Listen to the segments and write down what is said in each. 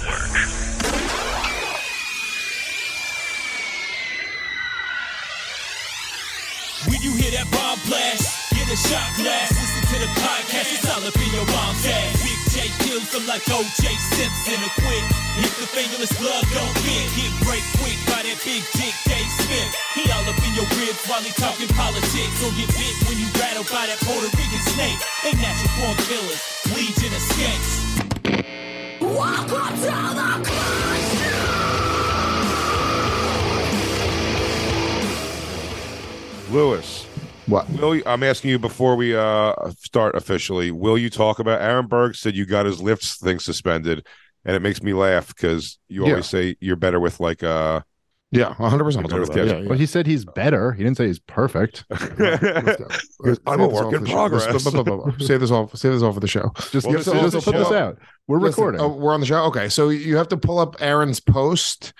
Network. When you hear that bomb blast, get a shot glass. Listen to the podcast, it's all up in your mom's ass. Big Jay kills them like O.J. Simpson. A quick, if the fingerless glove don't fit, get break quick by that big dick Dave Smith. He all up in your ribs while he talking politics. Or get bit when you rattled by that Puerto Rican snake. They natural born killers, legion of skanks. Welcome to the Lewis. What? Will you, I'm asking you before we uh start officially. Will you talk about Aaron Berg said you got his lifts thing suspended, and it makes me laugh because you Yeah. always say you're better with like uh Yeah, 100. percent Better with Kevin. Well, he said he's better. He didn't say he's perfect. I'm a work in progress. Save this all. Save this all for the show. Just, Well, just, just the put this out. We're Listen, recording. oh, we're on the show. Okay, so you have to pull up Aaron's post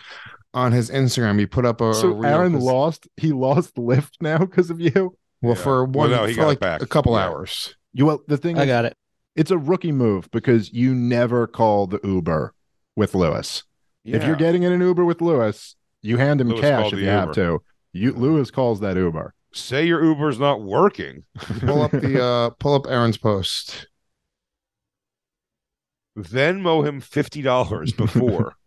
on his Instagram. He put up a, a so reel lost. He lost Lyft now because of you. Well, Yeah. for Well, one, no, he for got like back. a couple Yeah. hours. You well, the thing I is, got it. it's a rookie move because you never call the Uber with Lewis. If you're getting in an Uber with Lewis, you hand him Lewis cash if the you have to. You Lewis calls that Uber. say your Uber's not working, Pull up the uh pull up Aaron's post. Venmo him fifty dollars before.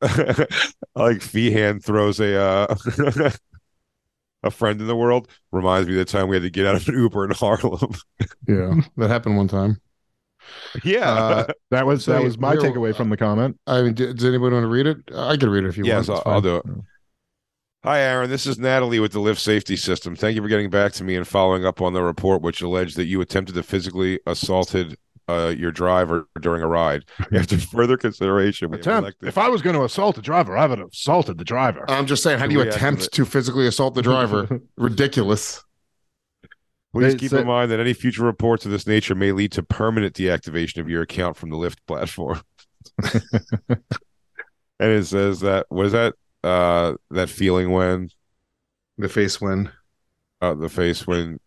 like Feehan throws a uh a friend in the world. Reminds me of the time we had to get out of an Uber in Harlem. Yeah, that happened one time. yeah. Uh, That was So that was my takeaway from the comment. I mean, does anybody want to read it? I can read it if you yes, want. I'll, I'll do it. Hi, Aaron. This is Natalie with the Lyft Safety System. Thank you for getting back to me and following up on the report, which alleged that you attempted to physically assaulted uh, your driver during a ride. After further consideration, we Attempt. elected- If I was going to assault a driver, I would have assaulted the driver. I'm just saying, how do you Reactivate. attempt to physically assault the driver? Ridiculous. Please They keep said- in mind that any future reports of this nature may lead to permanent deactivation of your account from the Lyft platform. and it says that was that uh that feeling when The face win. uh the face when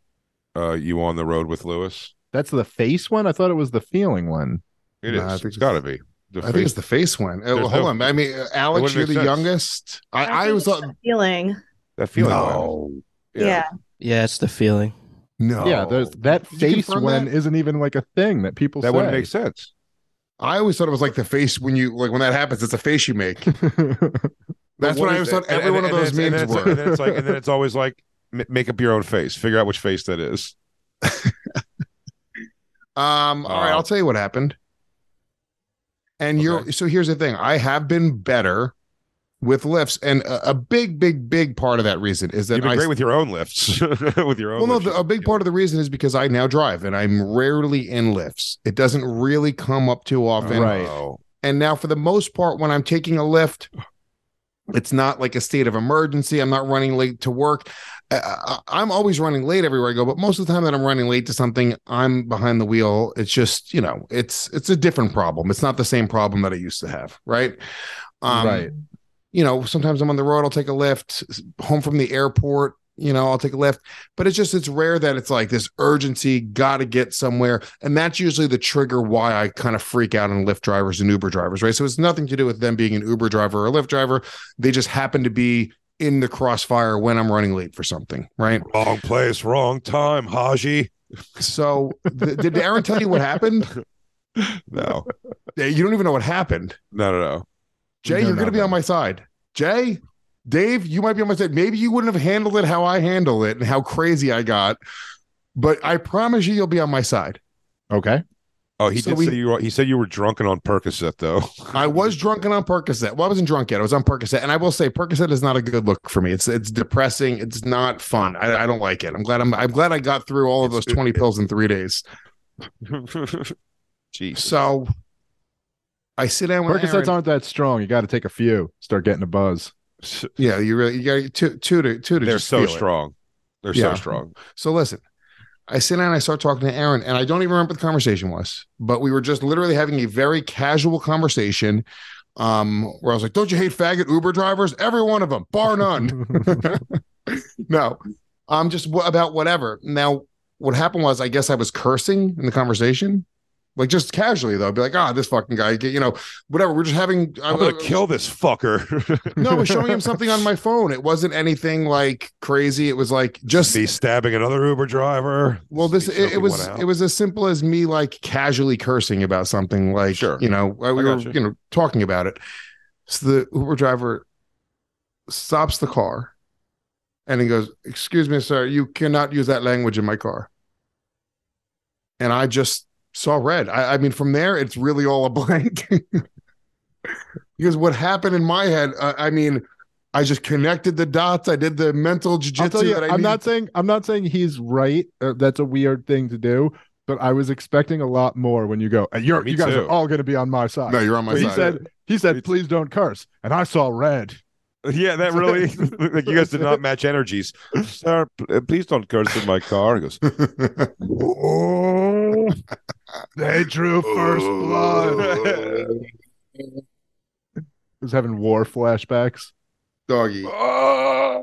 uh you on the road with Lewis. That's the face one. I thought it was the feeling one. It is. Nah, I think it's it's- got to be. The I think face- it's the face one. Uh, There's well, hold no- on. I mean, uh, Alex, you're the sense. youngest. I, I, think was it's thought the feeling. that feeling. when. no, Yeah. Yeah, it's the feeling. no. Yeah, there's that Did face confirm one that? isn't even like a thing that people that say. wouldn't make sense. I always thought it was like the face when you like when that happens. It's a face you make. That's what I always thought. And- Every one and- of those memes were. And then it's like, and then it's always like, m- make up your own face. Figure out which face that is. Um, all right, Uh, I'll tell you what happened. And you're so here's the thing. I have been better with Lyfts, and a, a big, big, big part of that reason is that You've been I great with your own Lyfts. with your own. well, no, the, a big part of the reason is because I now drive and I'm rarely in Lyfts. It doesn't really come up too often. Right. And now, for the most part, when I'm taking a Lyft, it's not like a state of emergency. I'm not running late to work. Uh, I'm always running late everywhere I go, but most of the time that I'm running late to something, I'm behind the wheel. It's just, you know, it's it's a different problem. It's not the same problem that I used to have, right? Um, Right. You know, sometimes I'm on the road. I'll take a Lyft home from the airport. You know, I'll take a Lyft, but it's just it's rare that it's like this urgency, got to get somewhere, and that's usually the trigger why I kind of freak out on Lyft drivers and Uber drivers, right? So it's nothing to do with them being an Uber driver or a Lyft driver. They just happen to be in the crossfire when I'm running late for something, right? Wrong place, wrong time, Haji. So th- did Aaron tell you what happened? No, You don't even know what happened. no, no, no. Jay, No, you're going to no, be on my side. Jay, Dave, you might be on my side. Maybe you wouldn't have handled it how I handle it and how crazy I got, but I promise you, you'll be on my side. Okay. Oh, he So did we- say you. Were, he said you were drunken on Percocet, though. I was drunken on Percocet. Well, I wasn't drunk yet. I was on Percocet, and I will say Percocet is not a good look for me. It's it's depressing. It's not fun. I, I don't like it. I'm glad I'm I'm glad I got through all of those 20 pills in three days. Jeez. So I sit down with Percocets Aaron. aren't that strong. You got to take a few. Start getting a buzz. Yeah, you really you got two two to two to They're just so feel it. strong. They're Yeah. so strong. So listen, I sit down and I start talking to Aaron, and I don't even remember what the conversation was, but we were just literally having a very casual conversation. Um, where I was like, "Don't you hate faggot Uber drivers? Every one of them, bar none." no, I'm um, just wh- about whatever. Now, what happened was, I guess I was cursing in the conversation, like just casually though. I'd be like, "Ah, this fucking guy," you know, whatever. We're just having. I'm gonna kill this fucker. No, I was showing him something on my phone. It wasn't anything like crazy. It was like just me stabbing another Uber driver. Well, this it, it was it was as simple as me like casually cursing about something, like Sure. you know, we were you. you know talking about it. So the Uber driver stops the car, and he goes, "Excuse me, sir, you cannot use that language in my car." And I just saw red. I, I mean, from there, it's really all a blank. because what happened in my head, uh, I mean, I just connected the dots. I did the mental I'll jujitsu you, I I'm need- not saying I'm not saying he's right. Uh, that's a weird thing to do. But I was expecting a lot more when you go. "Uh, You're, you guys too. are all going to be on my side. No, you're on my But he side. said he said please don't curse, and I saw red. Yeah, that really like you guys did not match energies. Sir, uh, please don't curse in my car. He goes, Oh, they drew first blood. I was having war flashbacks. Doggy. Ah!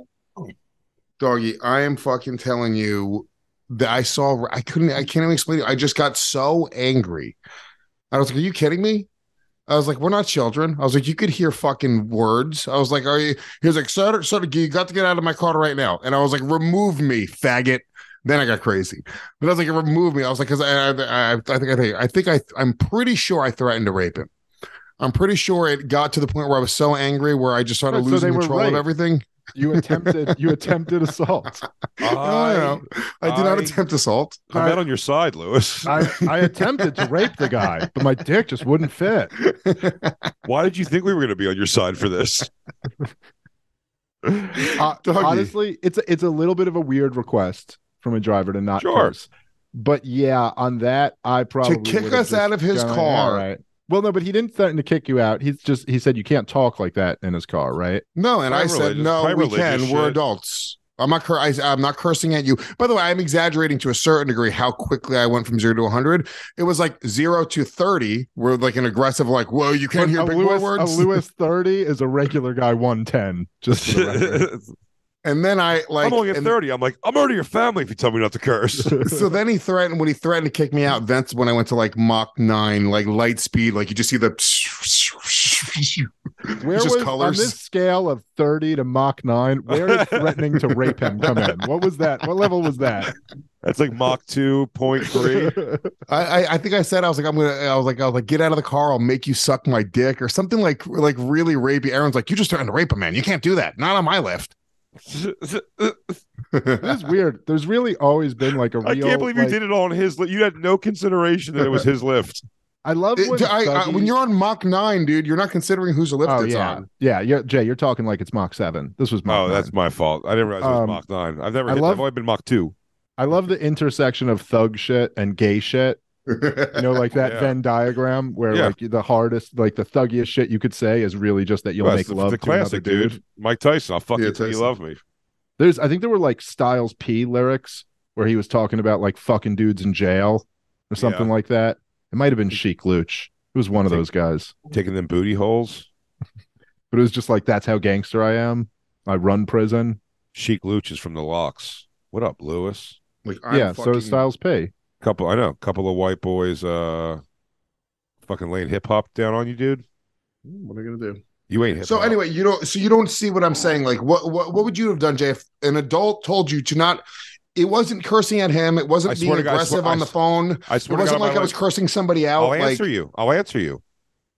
Doggy, I am fucking telling you that I saw I couldn't I can't even explain it. I just got so angry. I was like, Are you kidding me? I was like, We're not children. I was like, You could hear fucking words. I was like, Are you he was like, Sir, sir, you got to get out of my car right now. And I was like, Remove me, faggot. Then I got crazy. But I was like, remove me. I was like, because I, I, I, I think I think I think I I'm pretty sure I threatened to rape him. I'm pretty sure it got to the point where I was so angry where I just started Right, so losing they were control of everything. You attempted you attempted assault. No, no, I did not I- attempt assault. I'm out on your side, Lewis. I, I attempted to rape the guy, but my dick just wouldn't fit. Why did you think we were going to be on your side for this? Uh, honestly, it's a, it's a little bit of a weird request from a driver to not Sure. curse. But yeah, on that, I probably to kick us out of his gone, car. "All right." Well, no, but he didn't threaten to kick you out. He's just he said you can't talk like that in his car, right? No, and I said no. We religious can. We're adults. I'm not. Cur- I, I'm not cursing at you. By the way, I'm exaggerating to a certain degree how quickly I went from zero to 100. It was like zero to 30. We're like an aggressive, like, whoa, you can't But hear a big Lewis, boy a words. Lewis thirty is a regular guy one ten. Just for the record. And then I like. I'm only at and- 30. I'm like, I'm murder your family if you tell me not to curse. so then he threatened when he threatened to kick me out. That's when I went to like Mach nine, like light speed. Like you just see the. Where just was on this scale of thirty to Mach nine? Where did threatening to rape him come in? What was that? What level was that? That's like Mach 2.3. I, I I think I said I was like I'm gonna I was like I was like get out of the car I'll make you suck my dick or something like like really rapey. Aaron's like you just threatened to rape a man. You can't do that. Not on my Lyft. It is weird. There's really always been like a real. I can't believe you did it on his Lyft. You had no consideration that it was his Lyft. I love It- when, I, I, Dougie- when you're on Mach nine, dude, you're not considering whose Lyft Oh it's yeah, on. yeah, yeah. Jay, you're talking like it's Mach seven. This was Mach Oh, that's my fault. I didn't realize it was Um, Mach 9. I've never I hit love- I've only been Mach 2. I love the intersection of thug shit and gay shit. You know, like that Yeah. Venn diagram where Yeah. like the hardest, like the thuggiest shit you could say is really just that you'll Well, make the, love the to another classic, dude. dude. Mike Tyson. I'll fuck Yeah, you till you love me. There's, I think there were like Styles P lyrics where he was talking about like fucking dudes in jail or something Yeah. like that. It might have been Sheek Louch. It was one of those guys, Taking them booty holes. but it was just like that's how gangster I am. I run prison. Sheek Louch is from the LOX. What up, Lewis? Like, I'm yeah, so is Styles P. Couple, I know, couple of white boys, uh, fucking laying hip hop down on you, dude. What are you gonna do? You ain't hip So anyway, you don't. So you don't see what I'm saying. Like, what what what would you have done, Jay, if an adult told you to not? It wasn't cursing at him. It wasn't being God, aggressive swear- on the phone. I It swear to wasn't God, like I was life- cursing somebody out. I'll like, answer you. I'll answer you.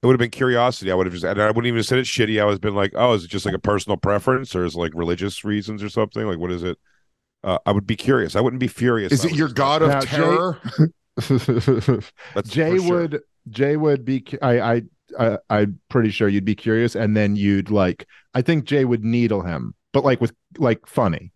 It would have been curiosity. I would have just, and I wouldn't even have said it shitty. I would have been like, oh, is it just like a personal preference or is it like religious reasons or something? Like, what is it? Uh, I would be curious. I wouldn't be furious. Is it your god of Now, Jay- terror? That's Jay sure. would Jay would be I I I I'm pretty sure you'd be curious and then you'd like I think Jay would needle him but like with like funny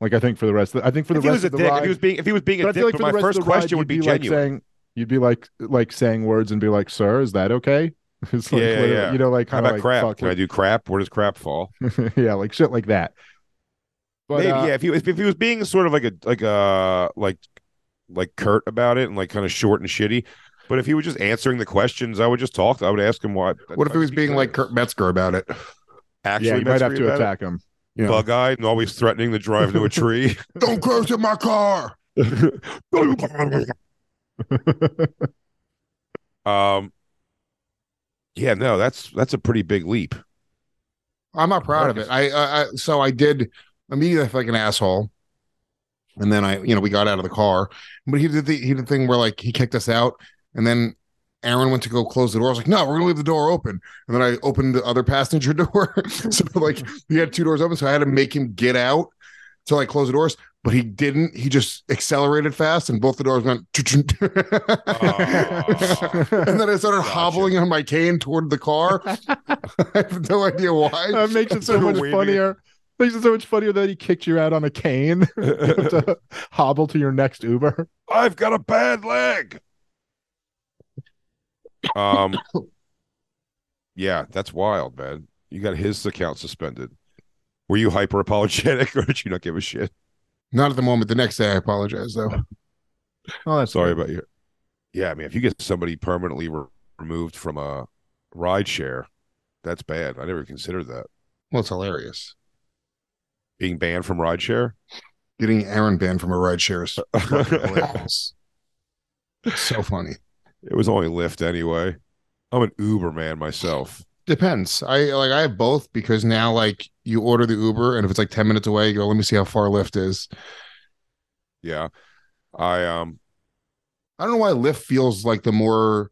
like I think for the rest of the, I think for the If he rest was a of the dick, ride if he was being, if he was being but a I dick, like for my first of ride, question would you'd be like saying You'd be like like saying words and be like, "Sir, is that okay?" It's like Yeah, yeah, yeah. you know, like How about like crap? Can I do crap? Where does crap fall? yeah, like shit like that. But Maybe, uh, yeah. If he if he was being sort of like a like a like like curt about it and like kind of short and shitty, but if he was just answering the questions, I would just talk. I would ask him what. What if he was being like Kurt Metzger about it? actually yeah, you might have to about it? attack him. Yeah. bug eyed and always threatening to drive into a tree. Don't crash in my car. um, yeah, no, that's that's a pretty big leap. I'm not proud of it. I, I, I so I did immediately like an asshole, and then I, you know, we got out of the car, but he did the he did the thing where like he kicked us out, and then Aaron went to go close the door. I was like, no, we're gonna leave the door open, and then I opened the other passenger door, so like he had two doors open, so I had to make him get out to like close the doors. But he didn't. He just accelerated fast, and both the doors went. Oh. and then I started Gotcha. hobbling on my cane toward the car. I have no idea why. that makes it so much funnier. Makes it so much funnier that he kicked you out on a cane to hobble to your next Uber. I've got a bad leg. Um, yeah, that's wild, man. You got his account suspended. Were you hyper apologetic, or did you not give a shit? Not at the moment. The next day, I apologize though. Oh, that's Sorry good. about you. Yeah, I mean, if you get somebody permanently re- removed from a ride share, that's bad. I never considered that. Well, it's hilarious. Being banned from ride share. Getting Aaron banned from a ride share is. So funny. It was only Lyft anyway. I'm an Uber man myself. Depends. I like I have both because now like you order the Uber and if it's like 10 minutes away, you go, let me see how far Lyft is. Yeah, I um I don't know why Lyft feels like the more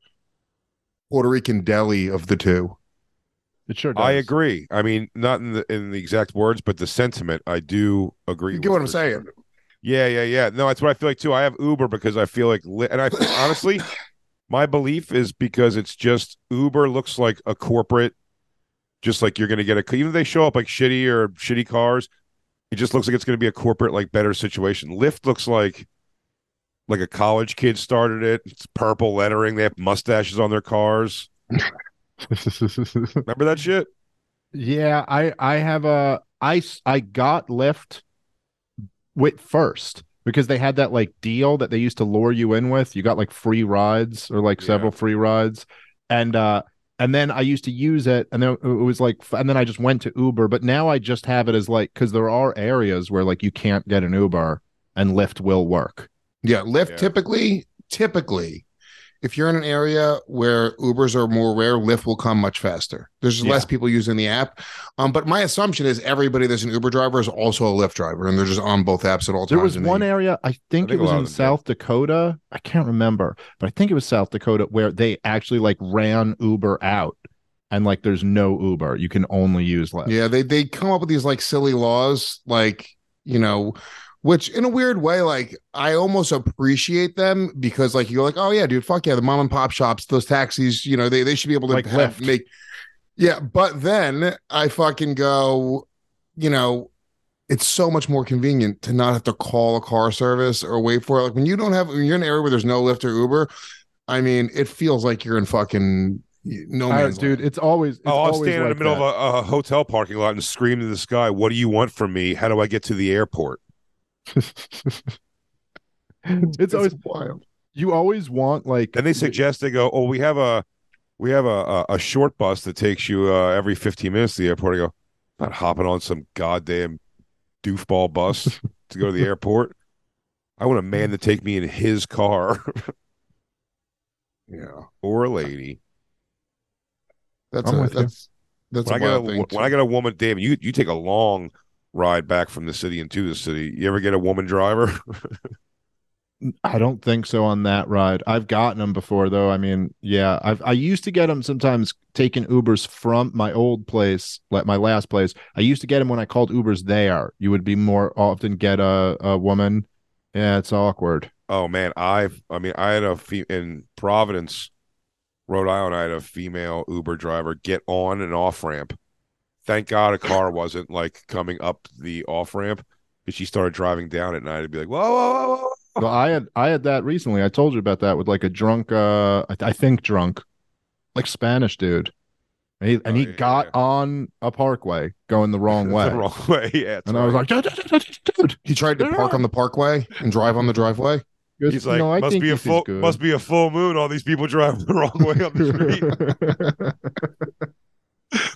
Puerto Rican deli of the two. It sure does. I agree. I mean, not in the in the exact words, but the sentiment. I do agree. You get with what I'm saying? sure. Yeah, yeah, yeah. No, that's what I feel like too. I have Uber because I feel like, li- and I honestly, my belief is because it's just Uber looks like a corporate, just like you're going to get a even if they show up like shitty or shitty cars, it just looks like it's going to be a corporate like better situation. Lyft looks like like a college kid started it. It's purple lettering. They have mustaches on their cars. Remember that shit? Yeah, I I have a I I got Lyft with first because they had that like deal that they used to lure you in with. You got like free rides or like Yeah. several free rides, and uh and then I used to use it, and then it was like, and then I just went to Uber, but now I just have it as like because there are areas where like you can't get an Uber and Lyft will work. Yeah, Lyft Yeah. typically, typically, if you're in an area where Ubers are more rare, Lyft will come much faster. There's Yeah. less people using the app. Um, but my assumption is everybody that's an Uber driver is also a Lyft driver, and they're just on both apps at all times. There was one they- area, I think, think it was in of them do. South Dakota. I can't remember, but I think it was South Dakota where they actually like ran Uber out and like there's no Uber. You can only use Lyft. Yeah, they they come up with these like silly laws, like you know, which in a weird way, like I almost appreciate them because like you're like, oh yeah, dude, fuck yeah, the mom and pop shops, those taxis, you know, they they should be able to Like have- make. Yeah, but then I fucking go, you know, it's so much more convenient to not have to call a car service or wait for it. Like when you don't have, when you're in an area where there's no Lyft or Uber, I mean, it feels like you're in fucking no man's dude, it's always it's oh, I'll always stand in like the middle that. of a, a hotel parking lot and scream to the sky, "What do you want from me? How do I get to the airport?" it's always wild. you always want like And they suggest they go, "Oh, we have a we have a a, a short bus that takes you uh, every 15 minutes to the airport." I go, "I'm not hopping on some goddamn doofball bus to go to the airport. I want a man to take me in his car Yeah, or a lady." that's I'm a, with you. that's that's when I a get a, thing. when too. I get a woman, David, you you take a long ride back from the city into the city. You ever get a woman driver? I don't think so on that ride. I've gotten them before though. I mean, yeah, I've I used to get them sometimes taking Ubers from my old place, like my last place. I used to get them when I called Ubers there. You would be more often get a a woman. Yeah, it's awkward. Oh man, I've I mean I had a fe- in Providence, Rhode Island. I had a female Uber driver get on an off ramp. Thank God a car wasn't like coming up the off ramp because she started driving down it, and I'd be like, whoa, whoa, whoa, whoa, Well, I had I had that recently. I told you about that with like a drunk, uh, I, I think drunk, like Spanish dude, and he, and Oh, he yeah, got yeah. on a parkway going the wrong way, the wrong way. Yeah, it's and I was like, dude, dude, dude, dude. He tried to park on the parkway and drive on the driveway. He goes, He's like, no, I must think be a full, must be a full moon. All these people driving the wrong way on the street.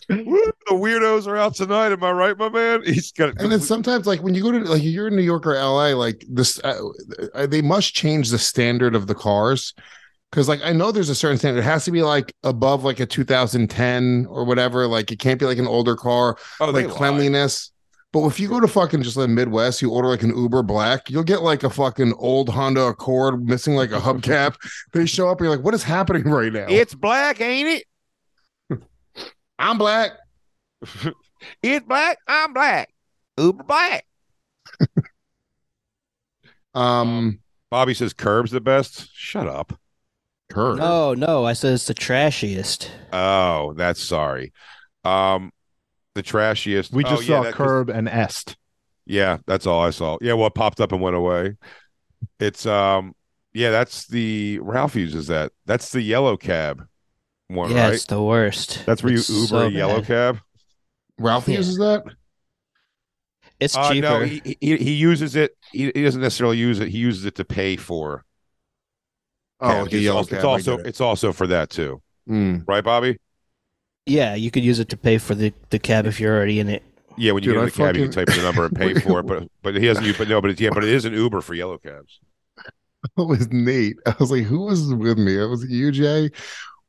The weirdos are out tonight. Am I right, my man? He's got. And then sometimes, like when you go to like you're in New York or LA, like this, uh, uh, they must change the standard of the cars because, like, I know there's a certain standard. It has to be like above like a 2010 or whatever. Like, it can't be like an older car, oh, like cleanliness. But if you go to fucking just the Midwest, you order like an Uber Black, you'll get like a fucking old Honda Accord missing like a hubcap. they show up, and you're like, what is happening right now? It's black, ain't it? I'm black. It's black. I'm black. Uber black. Um, Bobby says curbs the best. Shut up. Curb. No, no, I said it's the trashiest. Oh, that's sorry. Um, the trashiest. we oh, just yeah, saw that- curb and est. Yeah, that's all I saw. Yeah, well, it popped up and went away. It's um, yeah, that's the Ralph uses that. That's the yellow cab one, yeah, right? it's the worst. That's where you Uber so a yellow bad. cab. Ralph Yeah. uses that. It's Uh, cheaper. no, he, he he uses it. He, he doesn't necessarily use it. He uses it to pay for. Oh, cabs. like a it's yellow also, cab. it's also it. it's also for that too, Mm. right, Bobby? yeah, you could use it to pay for the, the cab if you're already in it. Yeah, when you Dude, get in I the cab, you can type in the number and pay for it. But but he doesn't use. But no, but it's, yeah, but it is an Uber for yellow cabs. it was Nate. I was like, who was with me? It was UJ,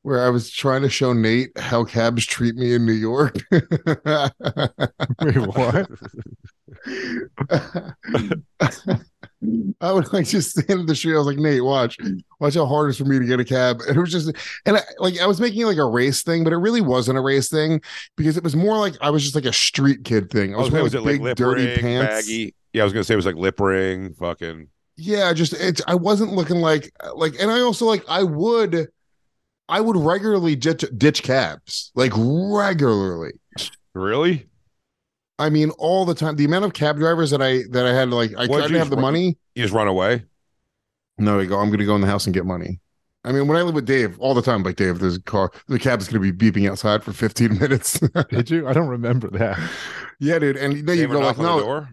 where I was trying to show Nate how cabs treat me in New York. Wait, what? I would like just stand in the street. I was like, Nate, watch, watch how hard it is for me to get a cab. And it was just, and I, like I was making like a race thing, but it really wasn't a race thing because it was more like I was just like a street kid thing. I I was oh, was, wearing was like it like big lip dirty ring, pants. baggy? Yeah, I was gonna say it was like lip ring, fucking. yeah just it's i wasn't looking like like and i also like i would i would regularly ditch, ditch cabs like regularly Really? i mean all the time the amount of cab drivers that i that i had like i, I What'd didn't have the run- money You just run away? no you go i'm gonna go in the house and get money i mean when i live with dave all the time like dave there's a car the cab's gonna be beeping outside for 15 minutes Did you? I don't remember that. yeah dude and then you go like no door?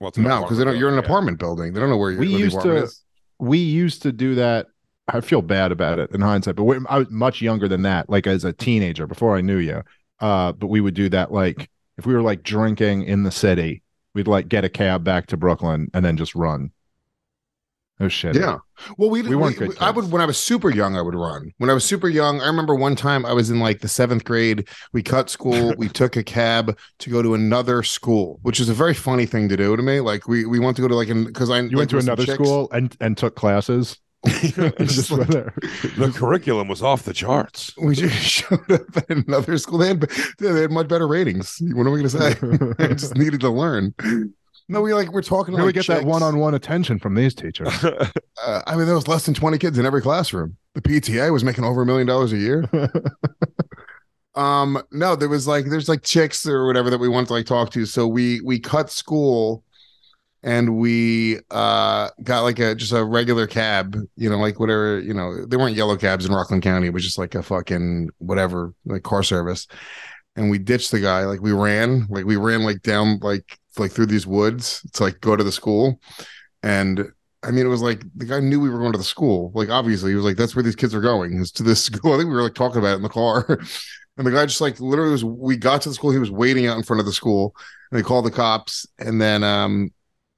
Well, no because they don't you're in an building, yeah. apartment building they don't know where you're We where the used apartment to- is. we used to do that. I feel bad about it in hindsight, but I was much younger than that, like as a teenager before I knew you. Uh, but we would do that like if we were like drinking in the city, we'd like get a cab back to Brooklyn and then just run. Oh shit! Yeah. Well, we, We we weren't we- good I would when I was super young, I would run. When I was super young, I remember one time I was in like the seventh grade. We cut school. we took a cab to go to another school, which is a very funny thing to do to me. Like we we want to go to like because I You went to another school and and took classes. just like. The curriculum was off the charts. we just showed up at another school. They had they had much better ratings. What am I going to say? I just needed to learn. No, we like we're talking. Where we like, get that one-on-one attention from these teachers. Uh, I mean, there was less than 20 kids in every classroom. The PTA was making over a million dollars a year. um, no, there was like there's like chicks or whatever that we wanted to like talk to. So we we cut school and we uh got like a just a regular cab, you know, like whatever, you know, they weren't yellow cabs in Rockland County, it was just like a fucking whatever, like car service. And we ditched the guy, like we ran, like we ran like down like like through these woods to like go to the school. And I mean, it was like the guy knew we were going to the school. Like, obviously, he was like, "That's where these kids are going is to this school." I think we were like talking about it in the car, and the guy just like literally was. We got to the school. He was waiting out in front of the school, and they called the cops. And then um,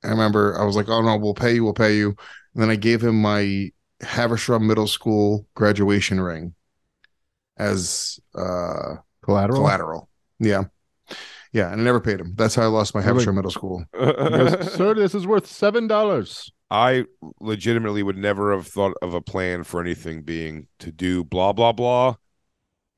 I remember I was like, "Oh no, we'll pay you. We'll pay you." And then I gave him my Haverstraw Middle School graduation ring as uh Collateral. collateral. Yeah, yeah, and I never paid him. That's how I lost my You're like- Middle School. He goes, Sir, this is worth seven dollars. I legitimately would never have thought of a plan for anything being to do blah blah blah,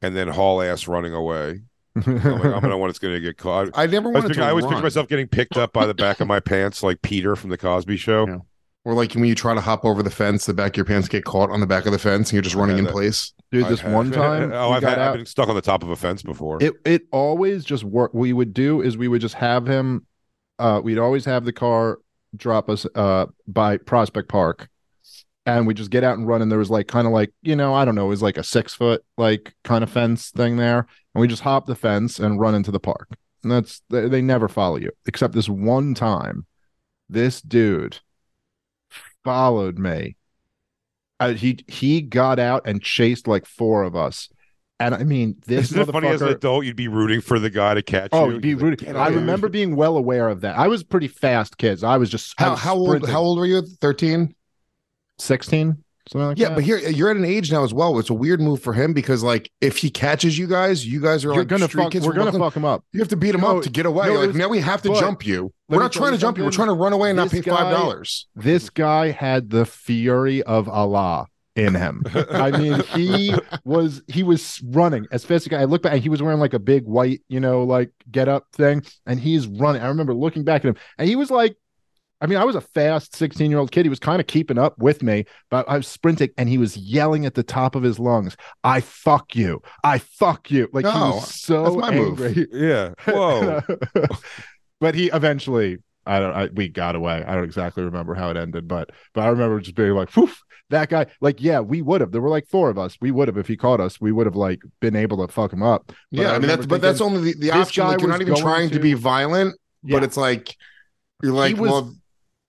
and then haul ass running away. I'm, like, I'm gonna want it's gonna get caught. I never I, was wanted thinking- to. I always picture myself getting picked up by the back of my pants, like Peter from the Cosby Show. Yeah. Or like when you try to hop over the fence, the back of your pants get caught on the back of the fence, and you're just running in that. place. Dude, this one time oh, I've, had, I've been stuck on the top of a fence before. it it always just worked. We would do is we would just have him. Uh, we'd always have the car drop us uh by Prospect Park, and we just get out and run. And there was like kind of like you know I don't know, it was like a six foot like kind of fence thing there, and we just hop the fence and run into the park. And that's they, they never follow you except this one time. This dude followed me. Uh, he he got out and chased like four of us. And I mean, this Isn't it funny as an adult you'd be rooting for the guy to catch Oh, you? you'd be He's like, rooting. I out." remember being well aware of that. I was pretty fast, kids. I was just I How was how old sprinting. how old were you? Thirteen. 16 something like Yeah, that. but here you're at an age now as well. It's a weird move for him because like if he catches you guys, you guys are you're like gonna fuck, kids we're gonna Brooklyn. fuck him up. You have to beat him No, up to get away. no, like it's- now we have to but jump you. We're not trying to jump you. We're trying to run away and not pay five dollars. This guy had the fury of Allah in him. I mean, he was he was running as fast as. I look back and he was wearing like a big white, you know, like get up thing, and he's running. I remember looking back at him, and he was like, I mean, I was a fast 16 year old kid. He was kind of keeping up with me, but I was sprinting, and he was yelling at the top of his lungs, "I fuck you, I fuck you!" Like he was so that's my move. angry. Yeah. Whoa. but he eventually I don't I, we got away. I don't exactly remember how it ended, but but I remember just being like, Poof, that guy like yeah, we would have. There were like four of us. We would have if he caught us, we would have like been able to fuck him up. But yeah, I, mean remember that's but that's only the, the option. Like you're not even trying to, to- be violent, Yeah. but it's like you're like, was- well,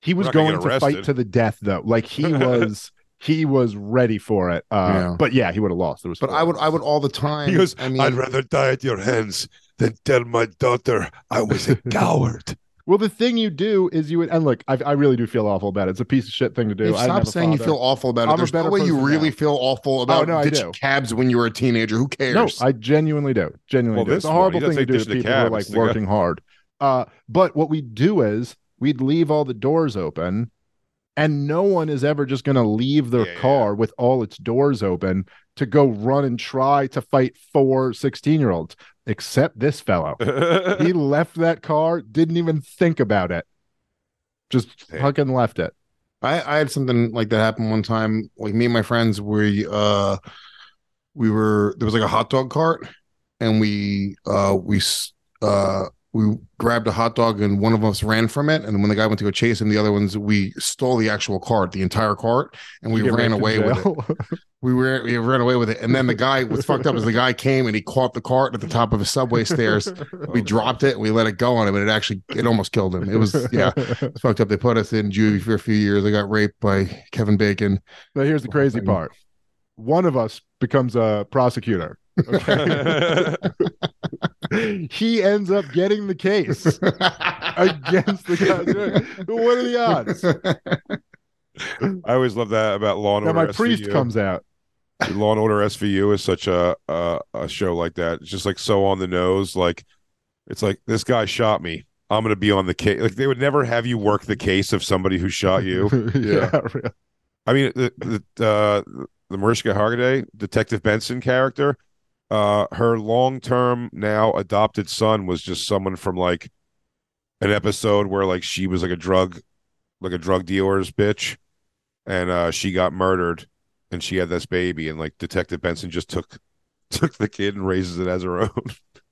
he was gonna going get to fight to the death though. Like he was he was ready for it. Uh Yeah. but yeah, he would have lost. There was but I would. I would all the time. He goes, I mean, I'd rather die at your hands than tell my daughter I was a coward. Well, the thing you do is you would, and look, I, I really do feel awful about it. It's a piece of shit thing to do. Dave, stop saying you feel awful about it. I'm a There's no way you really now. feel awful about no, I ditching cabs when you were a teenager. Who cares? No, I genuinely do. Genuinely Well, do. It's this a horrible one, he thing to doesn't do to ditch the people who are like it's guy- working hard. Uh, but what we do is we'd leave all the doors open, and no one is ever just going to leave their Yeah. car with all its doors open to go run and try to fight four 16 year olds, except this fellow. he left that car, didn't even think about it, just Damn. fucking left it. I, I had something like that happen one time. Like me and my friends, we uh we were there was like a hot dog cart, and we uh we uh we grabbed a hot dog and one of us ran from it, and when the guy went to go chase him, the other ones we stole the actual cart, the entire cart, and we ran away with it. We were we ran away with it, and then the guy was fucked up. As the guy came and he caught the cart at the top of a subway stairs. We dropped it we let it go on him, and it actually it almost killed him. It was yeah, it's fucked up. They put us in juvie for a few years. I got raped by Kevin Bacon. But here's the crazy part. One of us becomes a prosecutor. Okay. he ends up getting the case against the guy. What are the odds? I always love that about Law and Now Order. my priest SVU. comes out. Law and Order SVU is such a, a a show like that. It's just like so on the nose. Like it's like this guy shot me. I'm gonna be on the case. Like they would never have you work the case of somebody who shot you. yeah. really. I mean, the the uh, the Mariska Hargitay, Detective Benson character, uh, her long term now adopted son was just someone from like an episode where like she was like a drug, like a drug dealer's bitch, and uh, she got murdered, and she had this baby, and like Detective Benson just took took the kid and raises it as her own.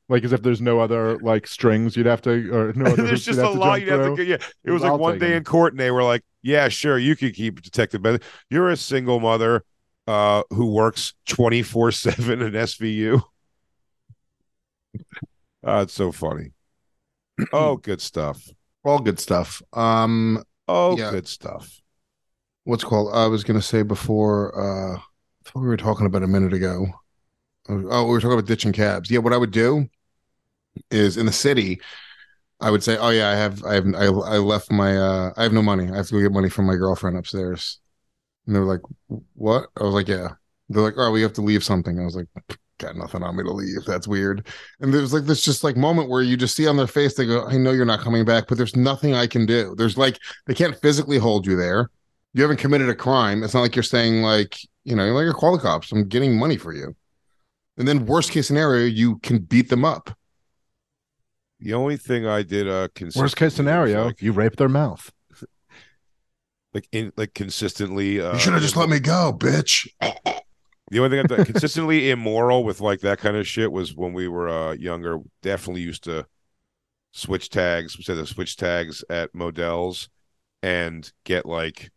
Like as if there's no other like strings you'd have to or no other There's just a lot you'd have to get. Yeah, it was I'll like one day in court, and they were like, "Yeah, sure, you could keep Detective Benson. You're a single mother uh, who works twenty four seven in SVU." Ah, it's so funny. Oh, good stuff. All good stuff. Um, Oh, Yeah. good stuff. what's called? I was gonna say before. Uh, I thought we were talking about a minute ago. Oh, we were talking about ditching cabs. Yeah, what I would do is in the city, I would say, "Oh yeah, I have, I have, I, I left my, uh, I have no money. I have to go get money from my girlfriend upstairs." And they were like, "What?" I was like, "Yeah." They're like, "Oh, we have to leave something." I was like, "Got nothing on me to leave. That's weird." And there was like this just like moment where you just see on their face, they go, "I know you're not coming back, but there's nothing I can do." There's like they can't physically hold you there. You haven't committed a crime. It's not like you're saying like, you know, you're like, a call the cops. I'm getting money for you. And then worst case scenario, you can beat them up. The only thing I did uh Worst case scenario, like, you rape their mouth. Like in like consistently. Uh, you should have just let me go, bitch. The only thing I've consistently immoral with like that kind of shit was when we were uh, younger. Definitely used to switch tags. We said the switch tags at Modell's, and get like,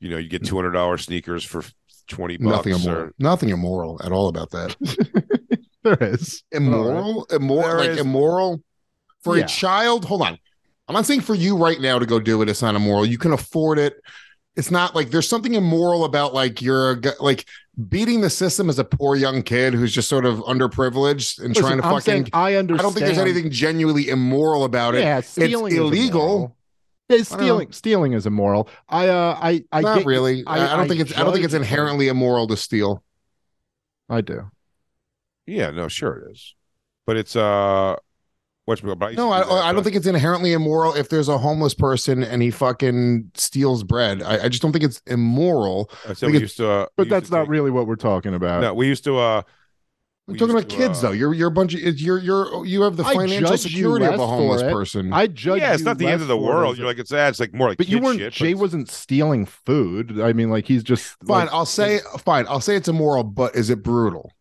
you know, you get two hundred dollars sneakers for twenty bucks. Nothing immoral. or- Nothing immoral at all about that. there is immoral, immoral, There like is- immoral for Yeah. a child. Hold on, I'm not saying for you right now to go do it. It's not immoral. You can afford it. It's not like there's something immoral about like you're a, gu- like beating the system as a poor young kid who's just sort of underprivileged and Listen, trying to I'm fucking. saying I I don't think there's anything genuinely immoral about it. Yeah, stealing is illegal. immoral. Yeah, I don't know. stealing stealing is immoral. I uh I I not get, really. I, I- I don't I think it's. I don't think it's judge- inherently immoral to steal. I do. Yeah, no, sure it is, but it's uh, what's but I No, I, do that, I don't think it's inherently immoral if there's a homeless person and he fucking steals bread. I, I just don't think it's immoral. I said we used to, uh, But used that's to not take- really what we're talking about. No, we used to. uh I'm we talking about to, kids uh, though. You're you're a bunch of you're you're you have the financial security of a homeless person. I judge. Yeah, it's you not the end of the world. You're like it's sad. It's like more like. But you weren't. shit, Jay but- wasn't stealing food. I mean, like he's just fine, like- I'll say fine. I'll say it's immoral, but is it brutal?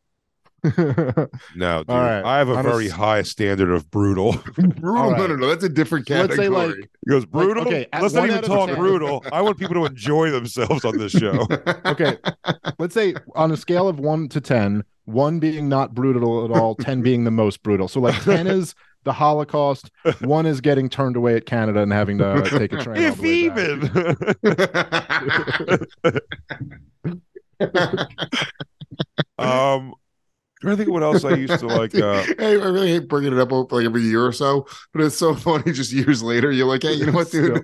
No, dude. right. I have a a very s- high standard of brutal. brutal? All No, right. no, no. That's a different So let's say, like- He goes brutal. okay, Let's not even talk 10. brutal. I want people to enjoy themselves on this show. okay, let's say on a scale of one to ten, one being not brutal at all, ten being the most brutal. So like ten is the Holocaust, one is getting turned away at Canada and having to take a train. if even. um, I think what else I used to like. Uh, hey, I really hate bringing it up like every year or so, but it's so funny. Just years later, you're like, hey, you know what, dude?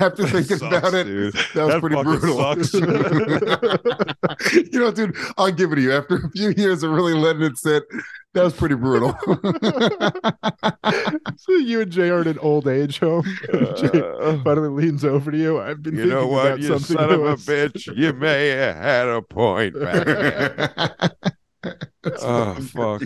After thinking sucks, about it, dude. that was That pretty brutal. you know, dude, I'll give it to you. After a few years of really letting it sit, that was pretty brutal. so you and Jay are in an old age home. Jay uh, finally leans over to you. I've been you thinking know what, about you son of a bitch. You may have had a point back. Oh fuck!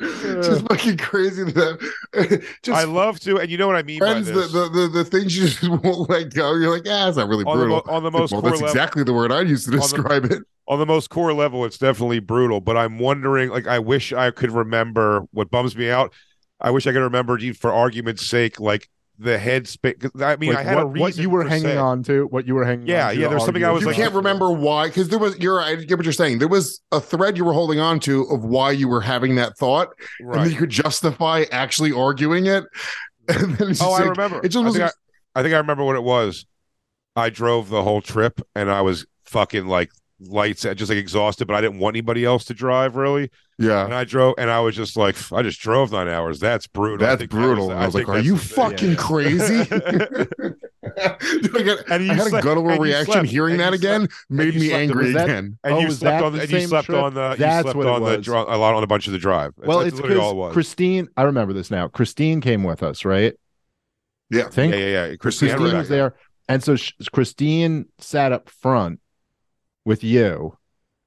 just fucking crazy that just I love to, and you know what I mean friends by the, the, the, the things you just won't let go. You're like, ah, it's not really on, the, brutal. mo- on the most well, core that's level, exactly the word I used to the- describe it. on the most core level, it's definitely brutal. But I'm wondering, like, I wish I could remember what bums me out. I wish I could remember, for argument's sake, like the head space. I mean, Like, I had what, a reason. what you were hanging se. on to, what you were hanging Yeah, on to. yeah, there's something I was You like- can't remember why, because there was. You're. I get what you're saying. There was a thread you were holding on to of why you were having that thought, and then you could justify actually arguing it. And then it's Oh, just I remember. It just I was. think I, I think I remember what it was. I drove the whole trip, and I was fucking like lights, just like exhausted. But I didn't want anybody else to drive, really. yeah. And I drove, and I was just like, I just drove nine hours. That's brutal. I That's think that was brutal. the- I was like, "Are you the thing. fucking crazy?" I, got, And you I had a guttural reaction slept, hearing that you again. Made me angry that- again. And Oh, you was slept that on the the, and you slept trip? on the you That's slept what on the was. a lot on a bunch of the drive. Well, That's it's literally all it because was. Christine. I remember this now. Christine came with us, right? Yeah. I think yeah, yeah, yeah. Christine Rebecca. was there, and so Christine sat up front with you,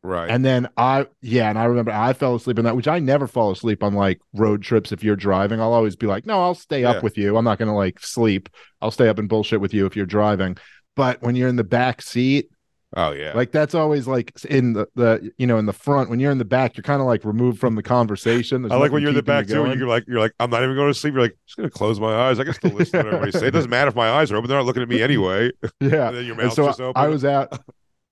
right? and then I, yeah, and I remember I fell asleep in that, which I never fall asleep on like road trips. If you're driving, I'll always be like, no, I'll stay Yeah. up with you. I'm not gonna like sleep. I'll stay up and bullshit with you if you're driving. But when you're in the back seat, oh yeah, like that's always like in the, the you know in the front. When you're in the back, you're kind of like removed from the conversation. There's I like when you're in the back too. and. You're like, you're like, I'm not even going to sleep. You're like, just gonna close my eyes. I can still listen to what everybody say. It doesn't matter if my eyes are open; they're not looking at me anyway. yeah. and then your And mouth's so just open. I was out,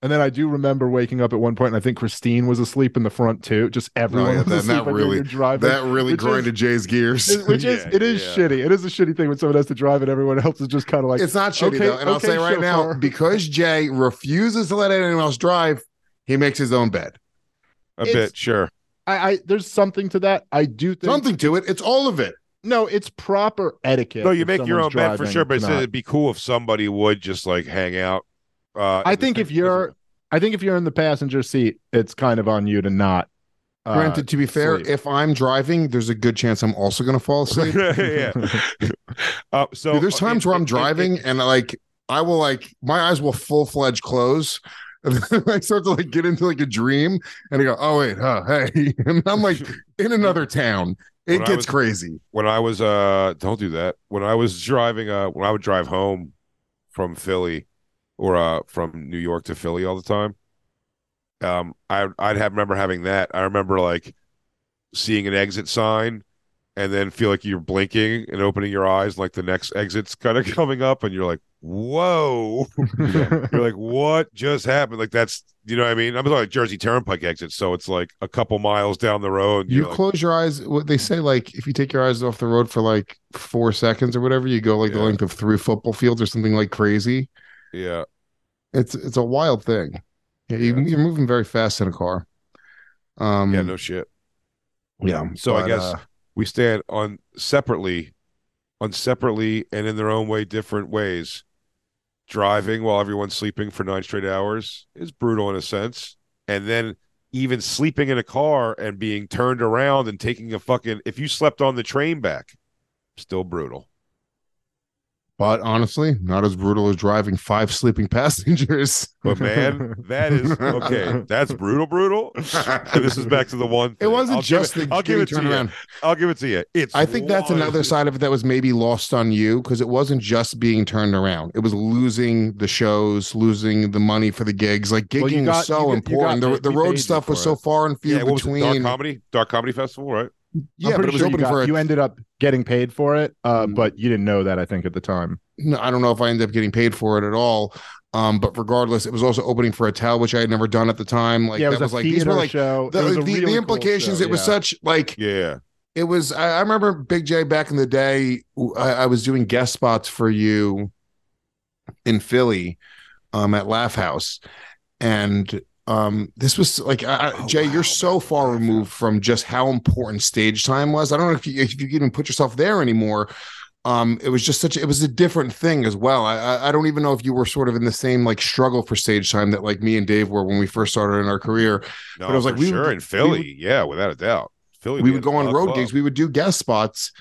and then I do remember waking up at one point, and I think Christine was asleep in the front too. Just everyone Oh, yeah, was that- asleep that really- driving. That really which is- grinded Jay's gears. It- which is Yeah, it is yeah. shitty. It is a shitty thing when someone has to drive and everyone else is just kind of like it's not shitty okay, though, and I'll say right now, chauffeur. because Jay refuses to let anyone else drive, he makes his own bed. a it's- bit, sure. I, I there's something to that. I do think Something to it. It's all of it. no, it's proper etiquette. No, you make your own bed for sure, but to it's, not. it'd be cool if somebody would just like hang out. Uh, I think if you're, I think if you're in the passenger seat, it's kind of on you to not. Uh, Granted, to be fair, sleep. if I'm driving, there's a good chance I'm also going to fall asleep. yeah. Uh, so Dude, there's uh, times in- where I'm in- in- driving and like I will like my eyes will full fledged close. And then I start to like get into like a dream and I go, oh wait, huh, hey. And I'm like in another town. It When gets was- crazy. when I was uh don't do that. When I was driving uh when I would drive home from Philly or uh from New York to Philly all the time. Um I I'd have remember having that. I remember like seeing an exit sign and then feel like you're blinking and opening your eyes like the next exit's kind of coming up and you're like whoa. You're like, what just happened? Like that's you know what I mean? I'm like Jersey Turnpike exit, so it's like a couple miles down the road. You like, close your eyes. What they say, like if you take your eyes off the road for like four seconds or whatever, you go like the length of three football fields or something like crazy. Yeah. It's it's a wild thing. Yeah, you, you're moving very fast in a car. Um, Yeah, no shit. yeah. So I guess uh, we stand on separately, on separately and in their own way, different ways. Driving while everyone's sleeping for nine straight hours is brutal in a sense. And then even sleeping in a car and being turned around and taking a fucking, if you slept on the train back, still brutal. But honestly, not as brutal as driving five sleeping passengers. But man, that is okay. That's brutal, brutal. This is back to the one. It wasn't I'll give just it, the I'll give it getting to turned you. I'll give it to you. It's. I think that's another side of it that was maybe lost on you because it wasn't just being turned around. It was losing the shows, losing the money for the gigs. Like gigging Well, got- was so you got- you important. got the, the road stuff was for so far and few Yeah, what was? Dark between. comedy, dark comedy festival, right? Yeah, but it was sure you, got- for a you ended up getting paid for it, uh, Mm. but you didn't know that. I think at the time. no, I don't know if I ended up getting paid for it at all. Um, but regardless, it was also opening for Attell, which I had never done at the time. Like yeah, it that was, was a like these were like show. the, it was a the, really the cool implications. show, it was such like Yeah. it was. I, I remember Big Jay back in the day. I, I was doing guest spots for you in Philly, um, at Laugh House, and um, this was like I, Oh, Jay. wow, You're so far removed from just how important stage time was. I don't know if you if you even put yourself there anymore. Um, it was just such. It was a different thing as well. I, I don't even know if you were sort of in the same like struggle for stage time that like me and Dave were when we first started in our career. No, But I was like, we sure would- in Philly. we yeah, without a doubt. Philly. we we would go on road club. gigs we would do guest spots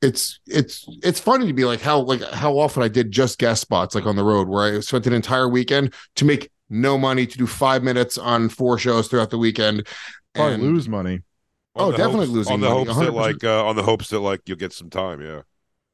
it's it's it's funny to be like how like how often i did just guest spots like on the road where i spent an entire weekend to make no money to do five minutes on four shows throughout the weekend Probably and lose money. Oh, definitely hopes- losing on the money, hopes 100%. like uh, on the hopes that like you'll get some time. Yeah.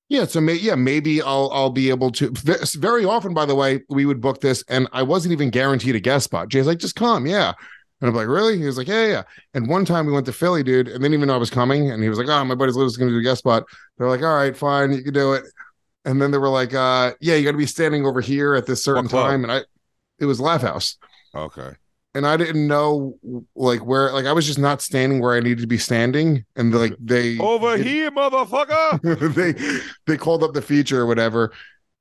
yeah so may, yeah maybe i'll i'll be able to very often by the way we would book this and i wasn't even guaranteed a guest spot jay's like just come yeah and I'm like, really? He was like, yeah, yeah. And one time we went to Philly, dude, and didn't even know I was coming. And he was like, oh, my buddy's Luis going to do a guest spot. They're like, all right, fine, you can do it. And then they were like, uh, yeah, you got to be standing over here at this certain time. And I, it was Laugh House. Okay. And I didn't know like where, like I was just not standing where I needed to be standing. And like they Over it- here, motherfucker. they they called up the feature or whatever.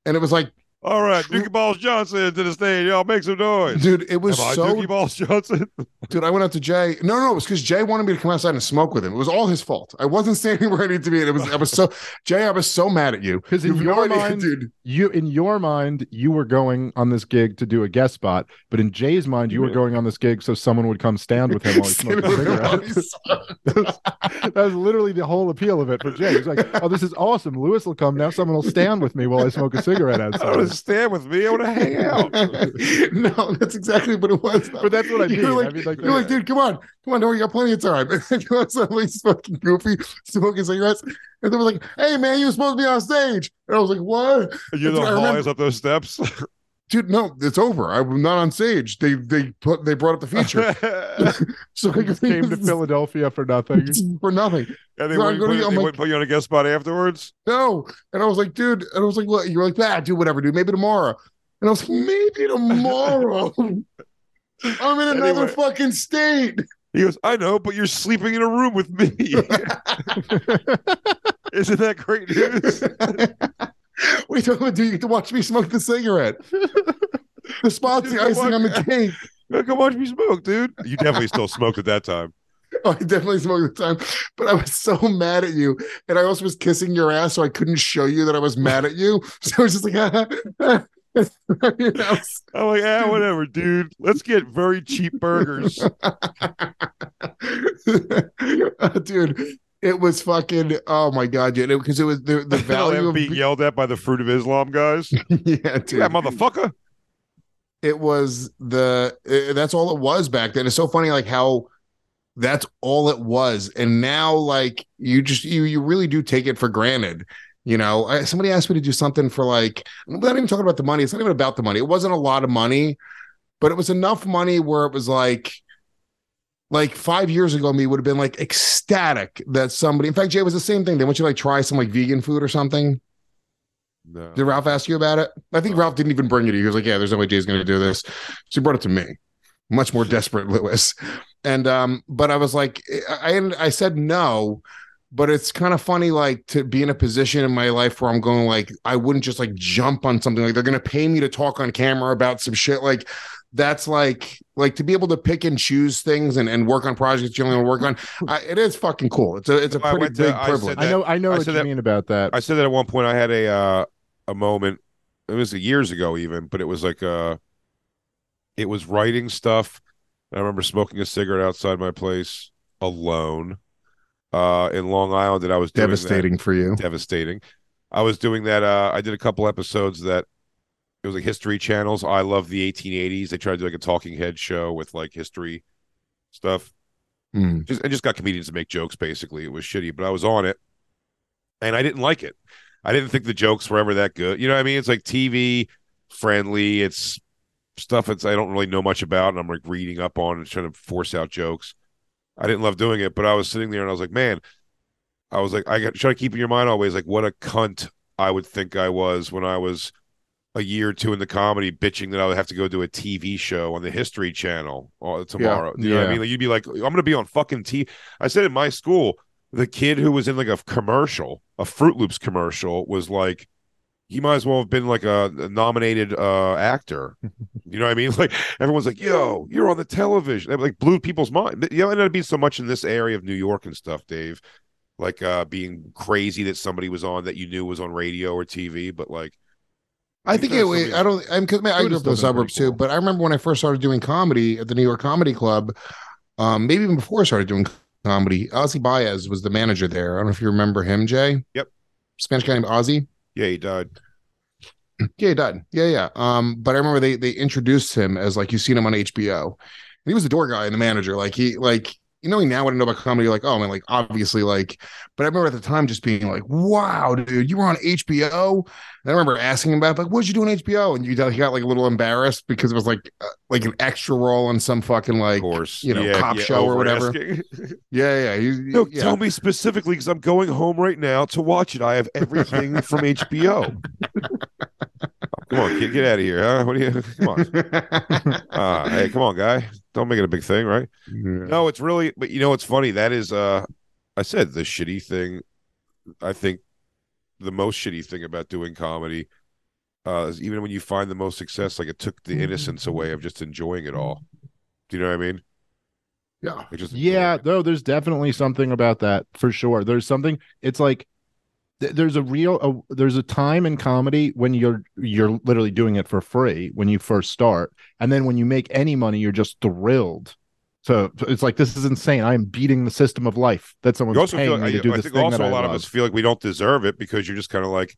And it was like, All right, Dookie Balls Johnson to the stage. Y'all make some noise. dude, it was Am I so Dookie Balls Johnson. Dude, I went out to Jay. No, no, it was because Jay wanted me to come outside and smoke with him. It was all his fault. I wasn't standing where I needed to be. And it was I was so Jay, I was so mad at you. 'Cause in You have no your idea, mind- dude. You in your mind, you were going on this gig to do a guest spot, but in Jay's mind, you were going on this gig so someone would come stand with him while he smoked a cigarette. that was literally the whole appeal of it for Jay. He's like, "Oh, this is awesome. Luis will come now. Someone will stand with me while I smoke a cigarette outside." To stand with me. I want to hang out. no, that's exactly what it was. But that's what I You're mean. Like, I mean, like, you're like, dude, come on, come on, no, you got plenty of time. And you know, somebody's fucking goofy, smoking cigarettes, and they were like, "Hey, man, you were supposed to be on stage." And I was like, "What?" You're That's the I remember. up those steps. Dude, no, it's over. I'm not on stage. They they put they brought up the feature, so I just came to Philadelphia for nothing. for nothing. And they No, wouldn't put, gonna- they like- wouldn't put you on a guest spot afterwards. No. And I was like, dude, and I was like, what? You're like, ah, that, dude, whatever, dude. Maybe tomorrow. And I was like, maybe tomorrow. I'm in another Anyway. fucking state. He goes, I know, but you're sleeping in a room with me. Isn't that great news? Wait, do you talking about, dude? You get to watch me smoke the cigarette? The spot's the icing on the cake. Come watch me smoke, dude. You definitely still smoked at that time. Oh, I definitely smoked at the time, but I was so mad at you, and I also was kissing your ass, so I couldn't show you that I was mad at you. So I was just like, you know, I'm like, ah, whatever, dude. Let's get very cheap burgers. dude. It was fucking oh my god, dude! Because it, was the the value of being yelled at by the fruit of Islam guys. yeah, dude. Yeah, motherfucker. it was the uh, that's all it was back then. It's so funny, like how that's all it was, and now like you just you you really do take it for granted. You know, I, somebody asked me to do something for like I'm not even talking about the money. It's not even about the money. It wasn't a lot of money, but it was enough money where it was like. Like five years ago, me would have been like ecstatic that somebody. In fact, Jay was the same thing. They want you to like try some like vegan food or something. No. Did Ralph ask you about it? I think Ralph didn't even bring it to you. He was like, "Yeah, there's no way Jay's going to do this." So he brought it to me. Much more desperate, Luis. And um, but I was like, I I said no, but it's kind of funny, like to be in a position in my life where I'm going like I wouldn't just like jump on something like they're going to pay me to talk on camera about some shit like that's like like to be able to pick and choose things and, and work on projects you only want to work on I, it is fucking cool it's a it's a I pretty went to- big I privilege that- I know. I know I what said you that- mean about that. I said that at one point. I had a uh, a moment. It was years ago, even, but it was like uh, it was writing stuff. I remember smoking a cigarette outside my place alone, uh, in Long Island, and I was doing that- devastating for you devastating. I was doing that. Uh, I did a couple episodes that it was like history channels. I love the 1880s. They tried to do like a talking head show with like history stuff. Mm. Just I just got comedians to make jokes. Basically, it was shitty, but I was on it, and I didn't like it. I didn't think the jokes were ever that good. You know what I mean? It's like TV friendly. It's stuff that's I don't really know much about, and I'm like reading up on and trying to force out jokes. I didn't love doing it, but I was sitting there and I was like, man, I was like, I got try to keep in your mind always like what a cunt I would think I was when I was a year or two in the comedy, bitching that I would have to go do a TV show on the History Channel uh, tomorrow. You know what I mean? Like you'd be like, I'm going to be on fucking TV. I said in my school, the kid who was in like a commercial, a Fruit Loops commercial, was like, he might as well have been like a, a nominated uh actor. You know what I mean? Like everyone's like, "Yo, you're on the television." That like blew people's mind. You know, it up being so much in this area of New York and stuff, Dave. Like uh being crazy that somebody was on that you knew was on radio or TV, but like I think it. Somebody's- I don't. I'm because I grew up in the suburbs pretty too. But I remember when I first started doing comedy at the New York Comedy Club. Um, maybe even before I started doing comedy, Ozzy Baez was the manager there. I don't know if you remember him, Jay. Yep. Spanish guy named Ozzy. yeah, he died. Yeah, he died. Yeah, yeah. Um, but I remember they they introduced him as like you've seen him on HBO. And he was the door guy and the manager. Like he like you know now when I know about comedy, you're like, oh man, like obviously like but I remember at the time just being like, wow, dude, you were on HBO. And I remember asking him about like, what'd you do on HBO? And you got- he got like a little embarrassed because it was like uh, like an extra role on some fucking like course. you know, Yeah, cop yeah, show or whatever. Yeah, yeah. He, no, yeah. tell me specifically because I'm going home right now to watch it. I have everything from HBO. come on, get, get out of here, huh? What do you come on? Uh, hey, come on, guy. Don't make it a big thing, right? No, it's really but you know what's funny? That is uh I said the shitty thing. I think the most shitty thing about doing comedy uh is even when you find the most success, like it took the innocence away of just enjoying it all. Do you know what I mean? yeah. Just Yeah, no, there's definitely something about that for sure. There's something. It's like there's a real uh, there's a time in comedy when you're you're literally doing it for free when you first start, and then when you make any money, you're just thrilled. So it's like this is insane. I am beating the system of life that someone's also paying feel me I, to do I this think thing also a I lot of us feel like we don't deserve it because you're just kind of like,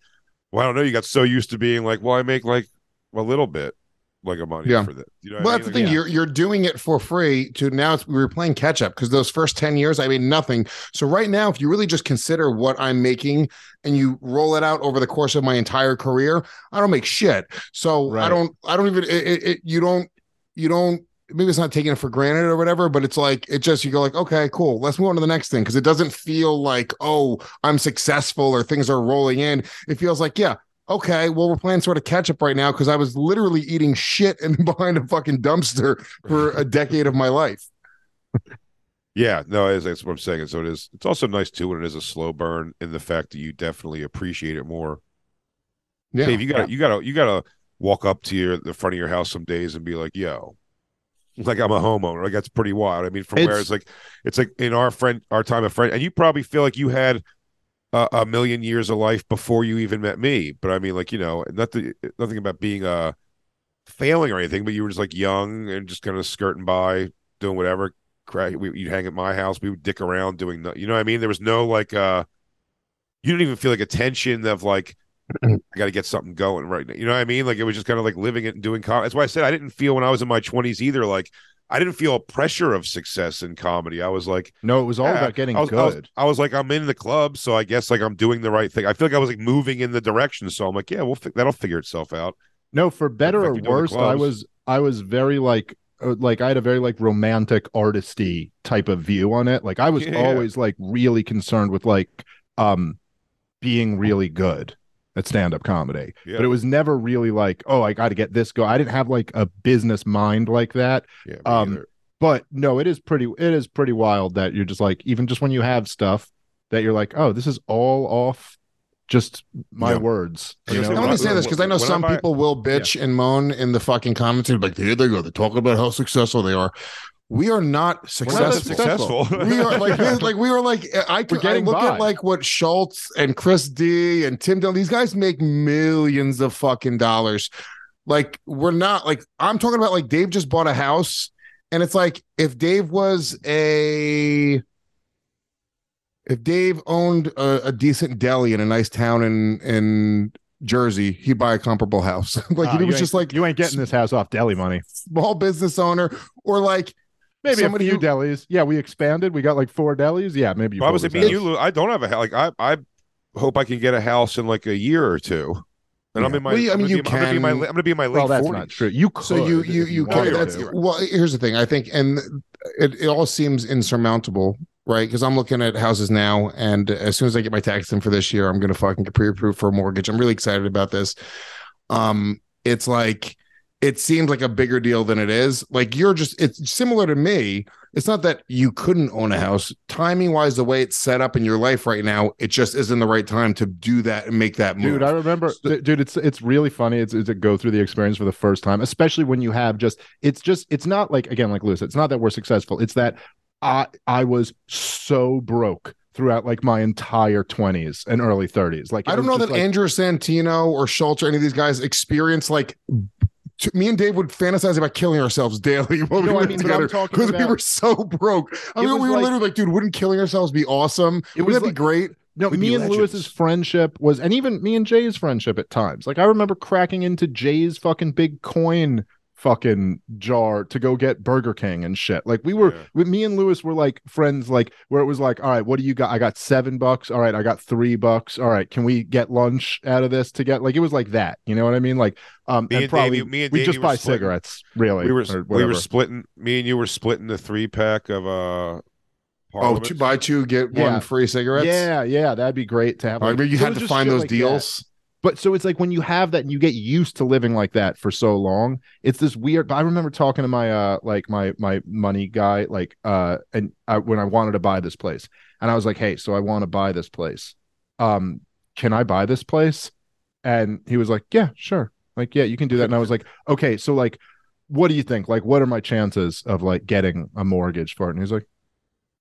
well, I don't know. You got so used to being like, well, I make like a little bit like a money Yeah. for that. You know Well, I that's the thing. Like, You're you're doing it for free. To now, we were playing catch up because those first ten years I made nothing. So right now, if you really just consider what I'm making and you roll it out over the course of my entire career, I don't make shit. So I don't. I don't even. It, it, it- you don't. You don't. Maybe it's not taking it for granted or whatever, but it's like it just you go like, okay, cool. Let's move on to the next thing because it doesn't feel like oh I'm successful or things are rolling in. It feels like yeah, okay, well, we're playing sort of catch up right now because I was literally eating shit and behind a fucking dumpster for a decade of my life. Yeah, no, it is, that's what I'm saying. So it is. It's also nice too when it is a slow burn in the fact that you definitely appreciate it more. Yeah. Dave, you gotta, you gotta, you gotta walk up to your the front of your house some days and be like, "Yo, like I'm a homeowner." Like that's pretty wild. I mean, from where It's- it's like, it's like in our friend, our time of friend, and you probably feel like you had a, a million years of life before you even met me. But I mean, like you know, nothing, nothing about being uh failing or anything. But you were just like young and just kind of skirting by, doing whatever. Crack, we, you'd hang at my house. We would dick around doing, no, you know what I mean? There was no like, uh you didn't even feel like a tension of like I got to get something going right now. You know what I mean? Like it was just kind of like living it and doing comedy. That's why I said I didn't feel when I was in my 20s either. Like I didn't feel a pressure of success in comedy. I was like, no, it was all yeah, about getting I was, good. I was, I was like, I'm in the club, so I guess like I'm doing the right thing. I feel like I was like moving in the direction. So I'm like, yeah, we'll fi- that'll figure itself out. No, for better or you're doing the worse, I was I was very like uh, like I had a very like romantic artisty type of view on it. Like I was Yeah. always like really concerned with like um being really good. At stand-up comedy. Yeah. But it was never really like, oh, I got to get this go. I didn't have like a business mind like that. Yeah, Um, either. But no, it is pretty it is pretty wild that you're just like even just when you have stuff that you're like, oh, this is all off just my Yeah. words. You know? so Now, let me say this because I know when I some buy- people will bitch and moan in the fucking comments and like, here they go. they talk about how successful they are. We are not successful. successful. we are like this- like we are like I can I look by. at like what Schulz and Chris D and Tim Dillon these guys make millions of fucking dollars. Like we're not like I'm talking about like Dave just bought a house and it's like if Dave was a if Dave owned a, a decent deli in a nice town in in Jersey, he'd buy a comparable house. like Ah, he was just like you ain't getting this house off deli money. small business owner or like Maybe Somebody a few who- delis. Yeah, we expanded. We got like four delis. Yeah, maybe. you Well, I was pulled me this and out. you, I don't have a house. Like I, I hope I can get a house in like a year or two. And I'm in my. Well, yeah, I mean, you be, I'm gonna be in my. can- I'm gonna be in my late Well, that's 40s. not true. You could. so you you if you wanted can that's well here's the thing i think and it, it all seems insurmountable right because i'm looking at houses now and as soon as i get my tax in for this year i'm gonna fucking get pre-approved for a mortgage i'm really excited about this um it's like it seems like a bigger deal than it is. Like you're just it's similar to me. It's not that you couldn't own a house. Timing wise the way it's set up in your life right now it just isn't the right time to do that and make that move. Dude i remember d- dude it's it's really funny it's, it's to go through the experience for the first time especially when you have just it's just it's not like again like luis it's not that we're successful. It's that i i was so broke throughout like my entire 20s and early 30s like I don't know that like- Andrew Santino or Schulz or any of these guys experience like. T- me and Dave would fantasize about killing ourselves daily when we No, I were mean, but I'm together because we were so broke. I mean, we were like- literally like, dude, wouldn't killing ourselves be awesome? It Wouldn't was that like- be great? No, We'd me be and Luis's friendship was, and even me and Jay's friendship at times. Like I remember cracking into Jay's fucking big coin fucking jar to go get Burger King and shit. Like we were, Yeah. with me and Luis were like friends. Like where it was like, all right, what do you got? I got seven bucks. All right, I got three bucks. All right, can we get lunch out of this to get? Like it was like that. You know what I mean? Like um, Me and, and probably Davey- me and we just buy splitting. cigarettes. Really, we were we were splitting. Me and you were splitting the three pack of uh. Oh, Parliaments. two buy two get Yeah. one free cigarettes. Yeah, yeah, that'd be great to have. I like- mean, you had to find those like that. But so it's like when you have that and you get used to living like that for so long, it's this weird. But I remember talking to my uh like my my money guy like uh and I, when I wanted to buy this place, and I was like, hey, so I want to buy this place. Um, can I buy this place? And he was like, yeah, sure. Like, yeah, you can do that. And I was like, okay, so like, what do you think? Like, what are my chances of like getting a mortgage for it? And he's like,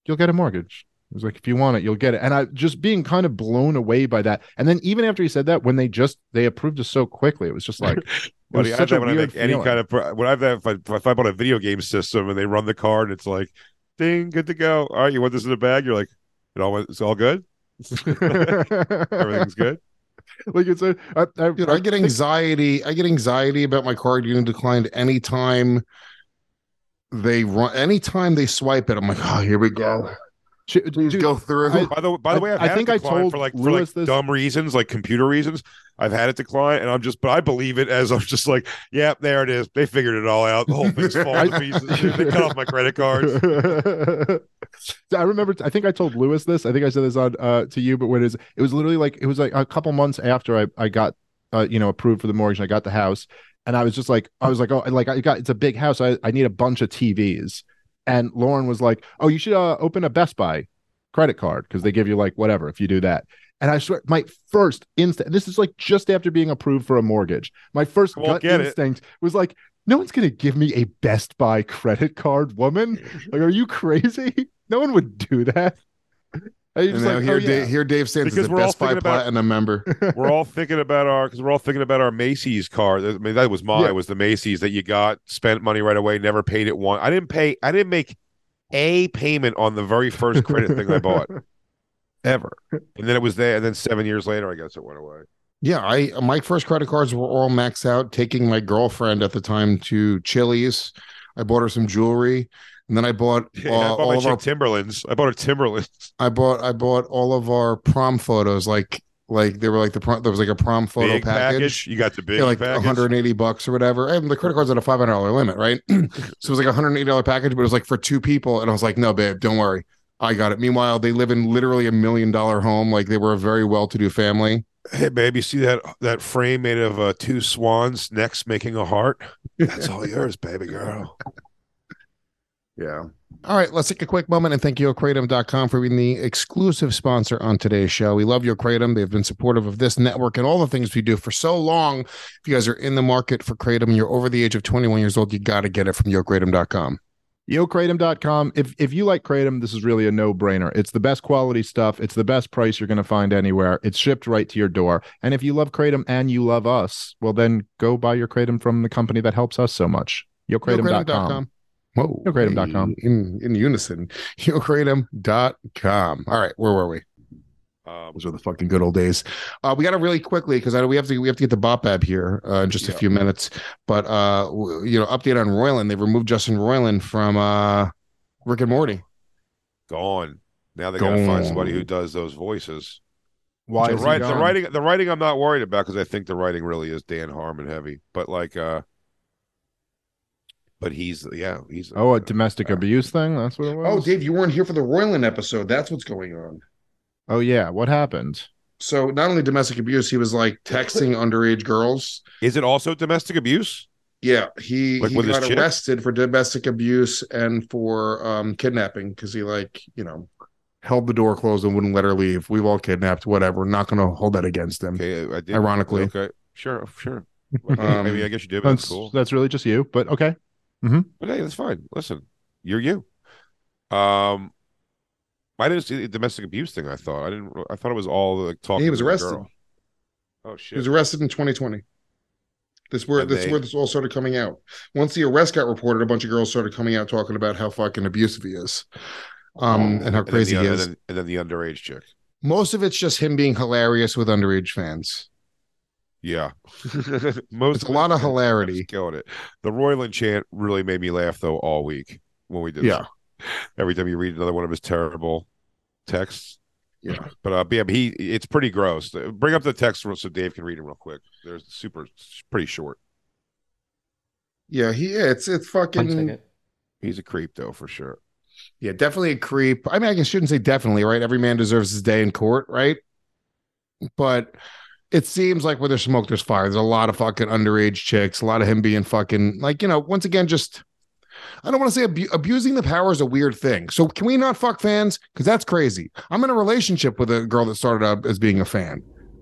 you'll get a mortgage. He was like, if you want it, you'll get it. And I just being kind of blown away by that. And then even after he said that, when they just they approved us so quickly, it was just like it was I such have a that when I weird make any kind of when I have that if I, if I bought a video game system and they run the card, it's like, ding, good to go. All right, you want this in the bag? You're like, it all it's all good. Everything's good. like it's a I, I, Dude, I get anxiety. I get anxiety about my card getting declined anytime they run. Anytime they swipe it, I'm like, oh, here we go. Sh- Please dude, go through. I- By the by the I- way, I've I had think it I told for like for Luis like this- dumb reasons, like computer reasons. I've had it decline, and I'm just, but I believe it as I'm just like, yeah, there it is. They figured it all out. The whole thing's falling to pieces. They cut off my credit cards. I remember. I think I told Luis this. I think I said this on uh, to you, but when it is, it was literally like it was like a couple months after I I got uh, you know approved for the mortgage. and I got the house, and I was just like I was like oh like I got it's a big house. I I need a bunch of TVs, and Lauren was like oh you should uh, open a Best Buy credit card because they give you like whatever if you do that. And I swear, my first instinct, this is like just after being approved for a mortgage. My first gut get it. instinct was like, no one's going to give me a Best Buy credit card, woman. Like, are you crazy? No one would do that. And And now like, here, oh, Dave, yeah. here Dave Sands Because is a we're all Best Buy about- Platinum member. we're all thinking about our because we're all thinking about our Macy's card. I mean, that was mine. Yeah. Was the Macy's that you got, spent money right away, never paid it one. I didn't pay. I didn't make a payment on the very first credit thing I bought ever, and then it was there. And then seven years later, I guess it went away. Yeah, I my first credit cards were all maxed out. Taking my girlfriend at the time to Chili's, I bought her some jewelry, and then I bought uh, Yeah, I bought all of our Timberlands. I bought a Timberlands. I bought I bought all of our prom photos. Like like they were like the prom, there was like a prom photo Big package. You got the big Yeah, like package. 180 bucks or whatever. And the credit card's at a $500 limit, right? so it was like a $180 package, but it was like for two people. And I was like, no, babe, don't worry. I got it. Meanwhile, they live in literally a million dollar home. Like they were a very well to do family. Hey, babe, you see that that frame made of uh, two swans, necks making a heart? That's all yours, baby girl. Yeah. All right, let's take a quick moment and thank YoKratom.com for being the exclusive sponsor on today's show. We love YoKratom. They've been supportive of this network and all the things we do for so long. If you guys are in the market for Kratom and you're over the age of 21 years old, you got to get it from YoKratom.com. YoKratom.com. If if you like Kratom, this is really a no-brainer. It's the best quality stuff. It's the best price you're going to find anywhere. It's shipped right to your door. And if you love Kratom and you love us, well then go buy your Kratom from the company that helps us so much. YoKratom.com. Whoa. YoKratom.com. In, in unison. YoKratom.com. All right, where were we? Um, Those are the fucking good old days. Uh, we got to really quickly because we have to we have to get the bop ab here uh, in just a few minutes. But uh, w- you know, update on Roiland. They removed Justin Roiland from uh, Rick and Morty. gone. Now they got to find somebody who does those voices. Why the, write- the writing, the writing, I'm not worried about because I think the writing really is Dan Harmon heavy. But like, uh, but he's yeah, he's Oh, a domestic abuse thing? That's what it was? Oh, Dave, you weren't here for the Roiland episode. That's what's going on. Oh yeah, what happened? So not only domestic abuse, he was like texting underage girls. Is it also domestic abuse? Yeah, he Like he got chick? arrested for domestic abuse and for um kidnapping because he like you know held the door closed and wouldn't let her leave. We've all kidnapped, whatever. Not going to hold that against him. Okay, I did. Ironically. okay, sure, sure. Um, Maybe I guess you did. But That's that's cool. that's really just you, but okay. But hey, that's fine. Listen, you're you. Um, I didn't see the domestic abuse thing. I thought I didn't. I thought it was all like talking. He was arrested. girl. Oh shit! He was arrested in 2020. This where And this is they- where this all started coming out. Once the arrest got reported, a bunch of girls started coming out talking about how fucking abusive he is, um, and how crazy the, he and is. then, and then the underage chick. Most of it's just him being hilarious with underage fans. Yeah, most a lot of hilarity. Killing it. The Roiland chant really made me laugh though all week when we did. Yeah. this. Every time you read another one of his terrible texts. Yeah. But uh, yeah, he it's pretty gross. Bring up the text so Dave can read it real quick. There's super it's pretty short. Yeah, he yeah, it's it's fucking. He's a creep though for sure. yeah, definitely a creep. I mean, I shouldn't say definitely, right? Every man deserves his day in court, right? But it seems like where there's smoke, there's fire. There's a lot of fucking underage chicks, a lot of him being fucking like, you know, once again, just I don't want to say abu- abusing the power is a weird thing. So can we not fuck fans? Because that's crazy. I'm in a relationship with a girl that started out as being a fan,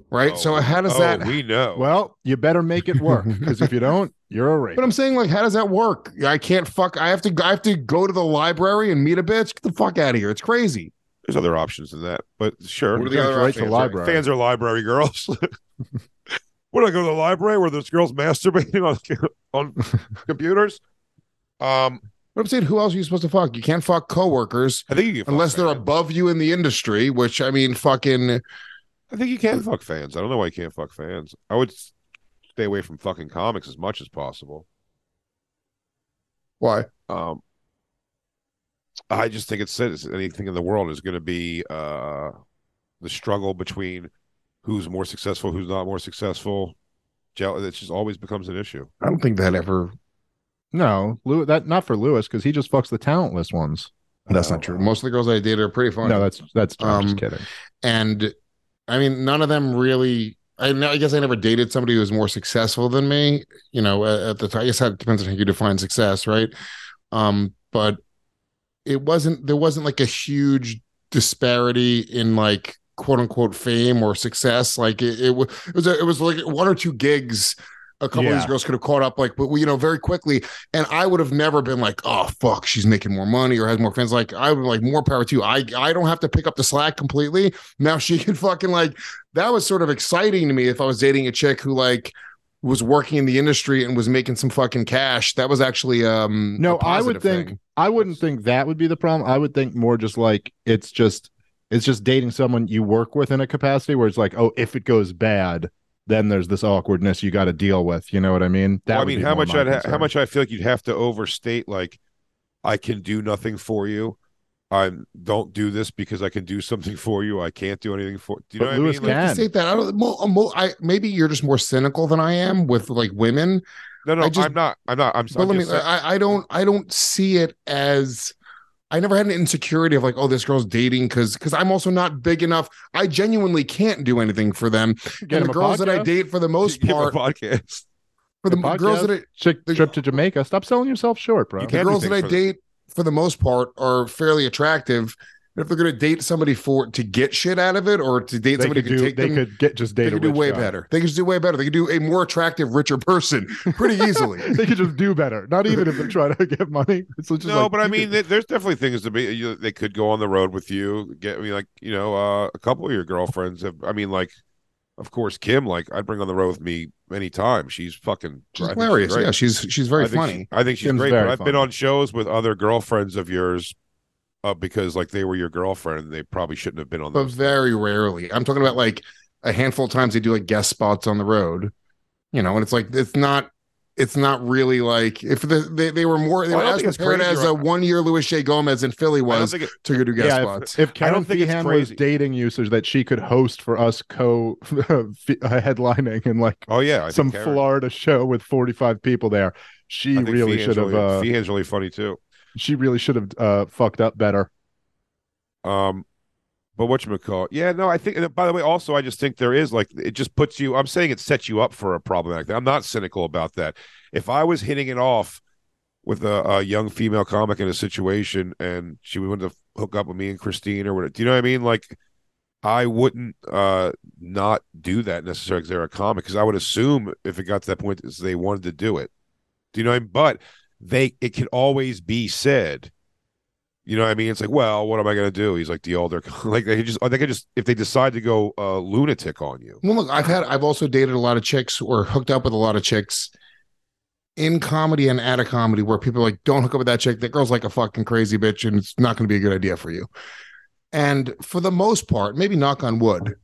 right? Oh, so how does oh, that? we know. Well, you better make it work because if you don't, you're a rapist. But I'm saying, like, how does that work? I can't fuck. I have to. I have to go to the library and meet a bitch. Get the fuck out of here. It's crazy. There's other options than that. But sure. What are the fans other are- right options? library. Fans are library girls. What do I go to the library where there's girls masturbating on on computers? Um, But I'm saying, who else are you supposed to fuck? You can't fuck coworkers I think you can unless they're fans. above you in the industry. Which I mean, fucking. I think you can fuck fans. I don't know why you can't fuck fans. I would stay away from fucking comics as much as possible. Why? Um, I just think it says anything in the world is going to be uh, the struggle between who's more successful, who's not more successful. Jeal- It just always becomes an issue. I don't think that ever. no, Lew- that not for Luis because he just fucks the talentless ones. That's not true. Most of the girls I dated are pretty funny. No, that's that's I'm just Um, kidding. and I mean, none of them really. I. I guess I never dated somebody who was more successful than me. You know, at, at the time, I guess that depends on how you define success, right? Um, but it wasn't. There wasn't like a huge disparity in like quote unquote fame or success. Like it, it, wa- it was. A, it was like one or two gigs. A couple of these girls could have caught up, like, but you know, very quickly. And I would have never been like, "Oh fuck, she's making more money or has more fans." Like, I would be like, "More power to you." I I don't have to pick up the slack completely. Now she can fucking like that was sort of exciting to me if I was dating a chick who like was working in the industry and was making some fucking cash. That was actually um No, a I would think thing. I wouldn't think that would be the problem. I would think more just like it's just it's just dating someone you work with in a capacity where it's like, oh, if it goes bad, then there's this awkwardness you got to deal with. You know what I mean? That Well, I mean, how much I'd ha- how much I feel like you'd have to overstate like I can do nothing for you. I don't do this because I can do something for you. I can't do anything for. Do you But know what I mean? Like, can. To that I don't. Mo, mo, I maybe you're just more cynical than I am with like women. no, no, I just- I'm not. I'm not. I'm, But I'm let me. I, I don't. I don't see it as I never had an insecurity of like, oh, this girl's dating because because I'm also not big enough. I genuinely can't do anything for them. Get and the a girls that I date for the most Give a part, podcast. for the Podcast? girls that I Chick, the- trip to Jamaica. Stop selling yourself short, bro. You the girls that I for date for the most part are fairly attractive. And if they're going to date somebody for to get shit out of it, or to date They somebody could who do. take They them, could get just they date a could do rich way guy. better. They could just do way better. They could do a more attractive, richer person pretty easily. they could just do better. Not even if they're trying to get money. It's just no, like, but I mean, could- there's definitely things to be. You, they could go on the road with you. Get I mean, like you know, uh, a couple of your girlfriends have. I mean, like, of course, Kim. Like, I'd bring on the road with me anytime. She's fucking. She's hilarious. great. yeah, she's she's very I funny. she- I think she's Kim's great. But I've been on shows with other girlfriends of yours, uh, because like they were your girlfriend, and they probably shouldn't have been on but those. very rarely. I'm talking about like a handful of times they do like guest spots on the road, you know, and it's like it's not it's not really like if the, they, they were more they Well, I were don't as prepared as a one year Luis J. Gomez in Philly was it, to go do guest yeah, spots. if, if I don't Karen think it's Feehan was dating you so that she could host for us co headlining and like oh yeah, I some Karen- Florida show with 45 people there, she really Feehan's should have really- uh, Feehan's really funny too. she really should have uh, fucked up better. Um, but what you call? Yeah, no, I think. By the way, also, I just think there is like it just puts you. I'm saying it sets you up for a problematic. thing. I'm not cynical about that. If I was hitting it off with a, a young female comic in a situation and she wanted to hook up with me and Christine or whatever, do you know what I mean? Like, I wouldn't uh not do that necessarily because they're a comic. Because I would assume if it got to that point, they wanted to do it. Do you know? What I mean? But they, it can always be said. You know what I mean? It's like, well, what am I going to do? He's like the older, like they just, they could just, if they decide to go uh, lunatic on you. Well, look, I've had, I've also dated a lot of chicks or hooked up with a lot of chicks in comedy and at a comedy where people like, don't hook up with that chick. That girl's like a fucking crazy bitch and it's not going to be a good idea for you. And for the most part, maybe knock on wood,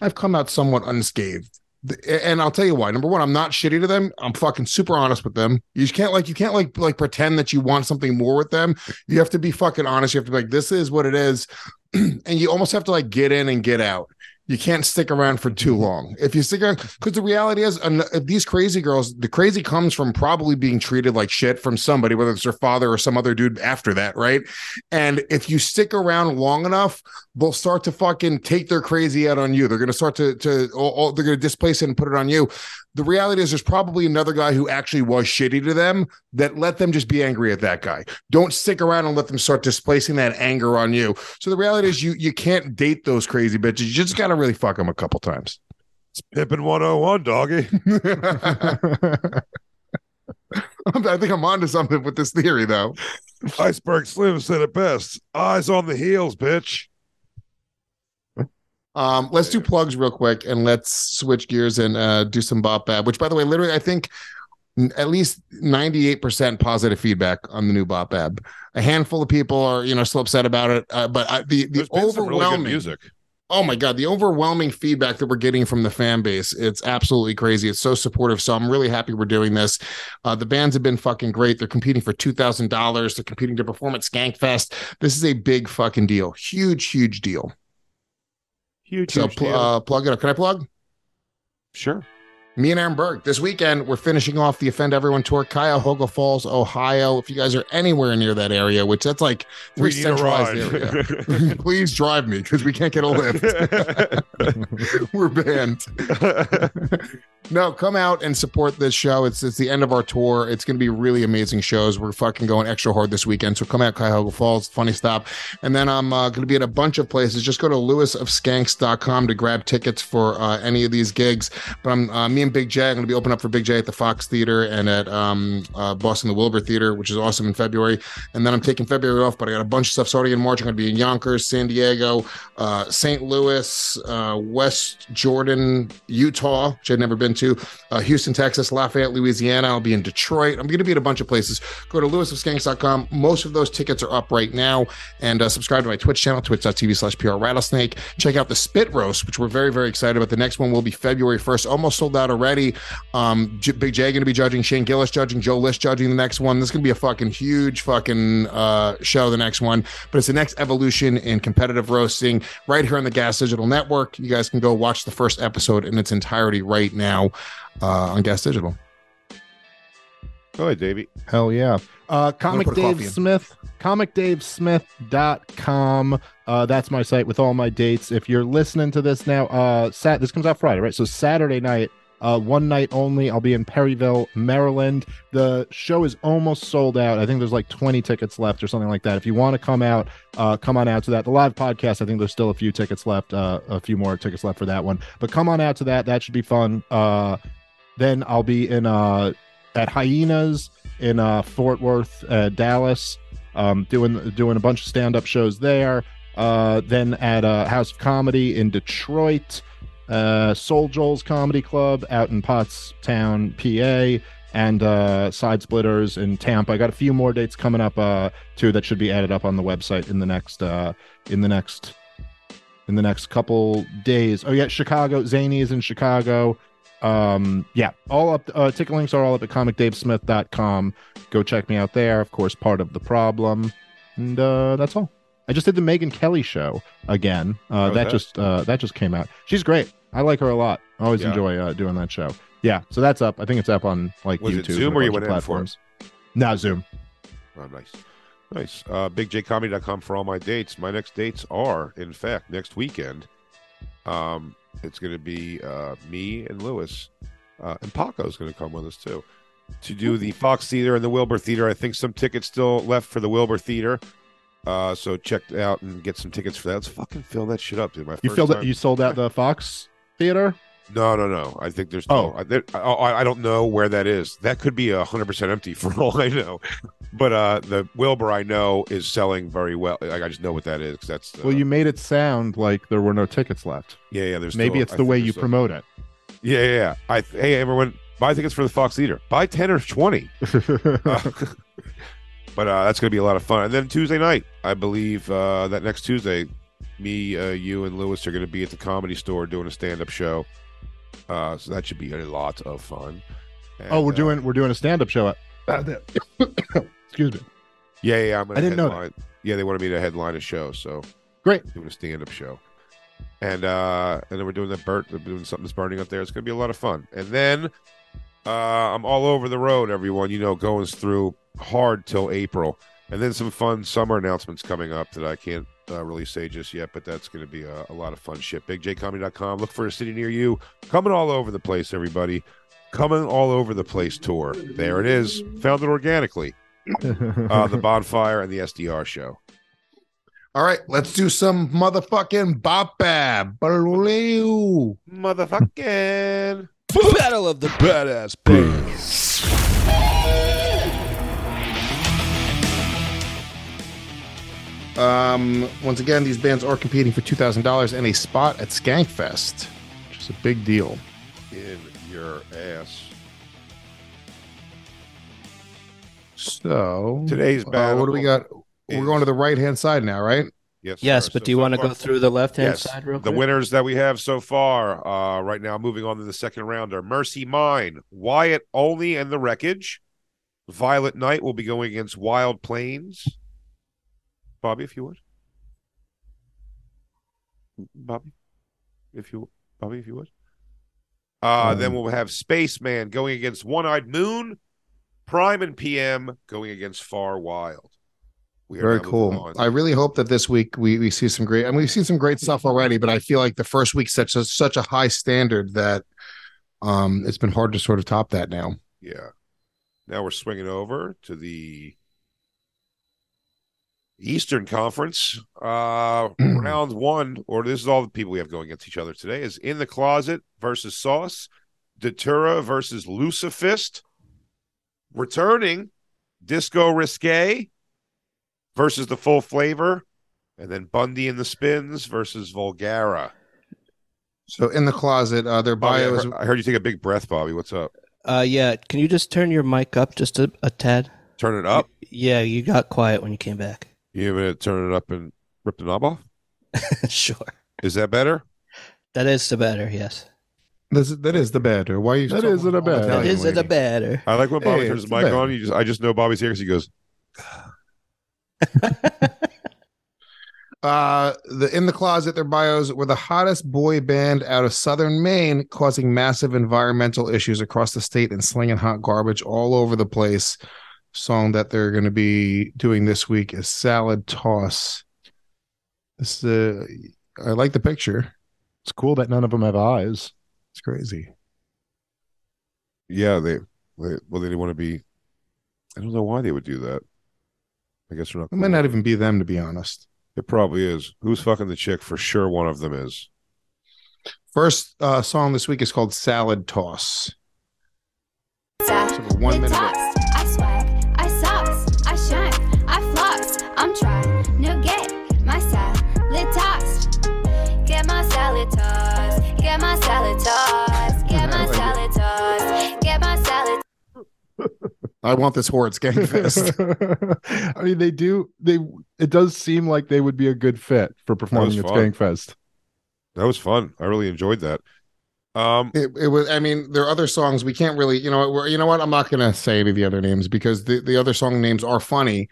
I've come out somewhat unscathed. And I'll tell you why. Number one, I'm not shitty to them. I'm fucking super honest with them. You can't like you can't like like pretend that you want something more with them. You have to be fucking honest. You have to be like, this is what it is. and you almost have to like get in and get out you can't stick around for too mm-hmm. long. If you stick around, because the reality is, and these crazy girls, the crazy comes from probably being treated like shit from somebody, whether it's their father or some other dude after that, right? And if you stick around long enough, they'll start to fucking take their crazy out on you. They're going to start to to all, all- they're to displace it and put it on you. The reality is, there's probably another guy who actually was shitty to them that let them just be angry at that guy. Don't stick around and let them start displacing that anger on you. So the reality is, you you can't date those crazy bitches. You just got to really fuck them a couple times. It's pippin 101, doggy. I think I'm onto something with this theory, though. Iceberg Slim said it best. Eyes on the heels, bitch. Um, let's do plugs real quick and let's switch gears and uh, do some bop bab. Which, by the way, literally, I think n- at least 98% positive feedback on the new bop bab. A handful of people are, you know, still upset about it, uh, but I, the the There's really overwhelming music. Oh my god, the overwhelming feedback that we're getting from the fan base, it's absolutely crazy. It's so supportive. So I'm really happy we're doing this. Uh, the bands have been fucking great. They're competing for two thousand dollars. They're competing to perform at Skankfest. This is a big fucking deal. Huge, huge deal. Huge, So huge pl- deal. uh, plug it up. Can I plug? sure. Me and Aaron Berg. This weekend, we're finishing off the Offend Everyone tour, Cuyahoga Falls, Ohio. If you guys are anywhere near that area, which that's like pretty centralized area, please drive me because we can't get a Lyft. we're banned. No, come out and support this show. It's it's the end of our tour. It's going to be really amazing shows. We're fucking going extra hard this weekend. So come out Cuyahoga Falls, funny stop. And then I'm uh, going to be at a bunch of places. Just go to legionofskanks.com to grab tickets for uh, any of these gigs. But I'm uh, me and Big Jay. I'm going to be opening up for Big Jay at the Fox Theater and at um, uh, Boston the Wilbur Theater, which is awesome in February. And then I'm taking February off, but I got a bunch of stuff starting in March. I'm going to be in Yonkers, San Diego, uh, St. Louis, uh, West Jordan, Utah, which I'd never been to, uh, Houston, Texas, Lafayette, Louisiana. I'll be in Detroit. I'm going to be at a bunch of places. Go to legionofskanks.com. Most of those tickets are up right now. And uh, subscribe to my Twitch channel, twitch.tv slash PR Rattlesnake. Check out the Spit Roast, which we're very, very excited about. The next one will be February 1st. Almost sold out already. Um, J- Big Jay going to be judging, Shane Gillis judging, Joe List judging the next one. This is going to be a fucking huge fucking uh, show, the next one. But it's the next evolution in competitive roasting right here on the Gas Digital Network. You guys can go watch the first episode in its entirety right now uh, on Gas Digital. Go ahead, Davey. Hell yeah. Uh, Comic Dave. Smith, comicdavesmith.com. Uh, that's my site with all my dates. If you're listening to this now, uh, sat this comes out Friday, right? So Saturday night, uh, one night only. I'll be in Perryville, Maryland. The show is almost sold out. I think there's like 20 tickets left or something like that. If you want to come out, uh, come on out to that. The live podcast, I think there's still a few tickets left, uh, a few more tickets left for that one. But come on out to that. That should be fun. Uh, then I'll be in uh, at Hyenas in uh, Fort Worth, Dallas, um, doing doing a bunch of stand up shows there. Uh, then at House of Comedy in Detroit, uh, Soul Joel's Comedy Club out in Pottstown, PA, and uh, Side Splitters in Tampa. I got a few more dates coming up uh, too that should be added up on the website in the next uh, in the next in the next couple days. Oh yeah, Chicago. Zanies in Chicago. Um, yeah, all up. Uh, ticket links are all up at comicdavesmith.com. Go check me out there. Of course, part of the problem, and uh, that's all. I just did the Megyn Kelly show again. Uh, that, that? just uh, that just came out. She's great. I like her a lot. I always Yeah. enjoy uh, doing that show. Yeah, so that's up. I think it's up on like Was YouTube. Zoom or you went in for platforms. No, Zoom. Oh, nice. Nice. Uh, BigJComedy.com for all my dates. My next dates are, in fact, next weekend. Um, it's going to be uh, me and Luis, uh, and Paco's going to come with us too, to do the Fox Theater and the Wilbur Theater. I think some tickets still left for the Wilbur Theater. Uh, so check out and get some tickets for that. Let's fucking fill that shit up, dude. My You filled it. You sold out the Fox Theater. No, no, no. I think there's. Oh. Oh, I, there, I, I don't know where that is. That could be a hundred percent empty for all I know. But uh, the Wilbur I know is selling very well. Like I just know what that is. that's. Uh, Well, you made it sound like there were no tickets left. Yeah, yeah. There's Maybe still- it's the way you still- promote it. Yeah, yeah, yeah. I hey everyone, buy tickets for the Fox Theater. Buy ten or twenty. Uh, but uh, that's gonna be a lot of fun. And then Tuesday night, I believe uh, that next Tuesday, me, uh, you, and Luis are gonna be at the Comedy Store doing a stand-up show. Uh, so that should be a lot of fun. oh, we're uh, doing we're doing a stand up show. At, excuse me. Yeah, yeah, I'm gonna I didn't know that. Yeah, they wanted me to headline a show, so Great. doing a stand-up show, and uh, and then we're doing that. Burt, we're doing something that's burning up there. It's gonna be a lot of fun. And then uh, I'm all over the road, everyone. You know, going through hard till April, and then some fun summer announcements coming up that I can't uh, really say just yet, but that's gonna be a, a lot of fun shit. BigJComedy.com. Look for a city near you. Coming all over the place, everybody. Coming all over the place tour. There it is. Found it organically uh, the bonfire and the SDR show. All right, let's do some motherfucking bop bab. Baloo. Motherfucking Battle of the Badass Bands. Um, once again, these bands are competing for two thousand dollars and a spot at Skankfest, which is a big deal. in your ass. So Today's uh, what do we got? is- We're going to the right hand side now, right? Yes, Yes, sir. but So do you so want to go through the left hand Yes, side real the quick? winners that we have so far, uh, right now, moving on to the second round are Mercy Mine, Wyatt Only, and the Wreckage. Violet Knight will be going against Wild Plains. Bobby, if you would. Bobby, if you, Bobby, if you would. Uh, then we'll have Spaceman going against One Eyed Moon, Prime and PM going against Far Wild. Very cool. I really hope that this week we, we see some great. I mean, we've seen some great stuff already, but I feel like the first week sets a, such a high standard that um, it's been hard to sort of top that now. Yeah. Now we're swinging over to the Eastern Conference. Uh, round one, or this is all the people we have going against each other today, is In the Closet versus Sauce, Datura versus Lucifist, returning Disco Risque versus the Full Flavor, and then Bundy and the Spins versus Vulgara. So in the closet, uh, their Bobby, I, bio is heard, I heard you take a big breath, Bobby. What's up? Uh, yeah. Can you just turn your mic up just a, a tad? Turn it up. Yeah, you got quiet when you came back. You gonna turn it up and rip the knob off? sure. Is that better? That is the better, yes. this, that is the better. Why are you? That so isn't a all bad. That Italian is the lady? better. I like when Bobby Hey, turns his it's mic bad. on. You just, I just know Bobby's here because he goes. Uh, the in the closet, their bios were the hottest boy band out of southern Maine, causing massive environmental issues across the state and slinging hot garbage all over the place. Song that they're going to be doing this week is Salad Toss. This is I like the picture. It's cool that none of them have eyes. It's crazy. Yeah, they, they well, they didn't want to be. I don't know why they would do that. I guess they're not. It might not even be them, to be honest. It probably is. Who's fucking the chick? For sure, one of them is. First uh, song this week is called Salad Toss. It's one minute I want this horde Skankfest. I mean, they do. They it does seem like they would be a good fit for performing at fun. Skankfest. That was fun. I really enjoyed that. Um, it, it was. I mean, there are other songs we can't really. You know. We're, you know what? I'm not going to say any of the other names because the the other song names are funny,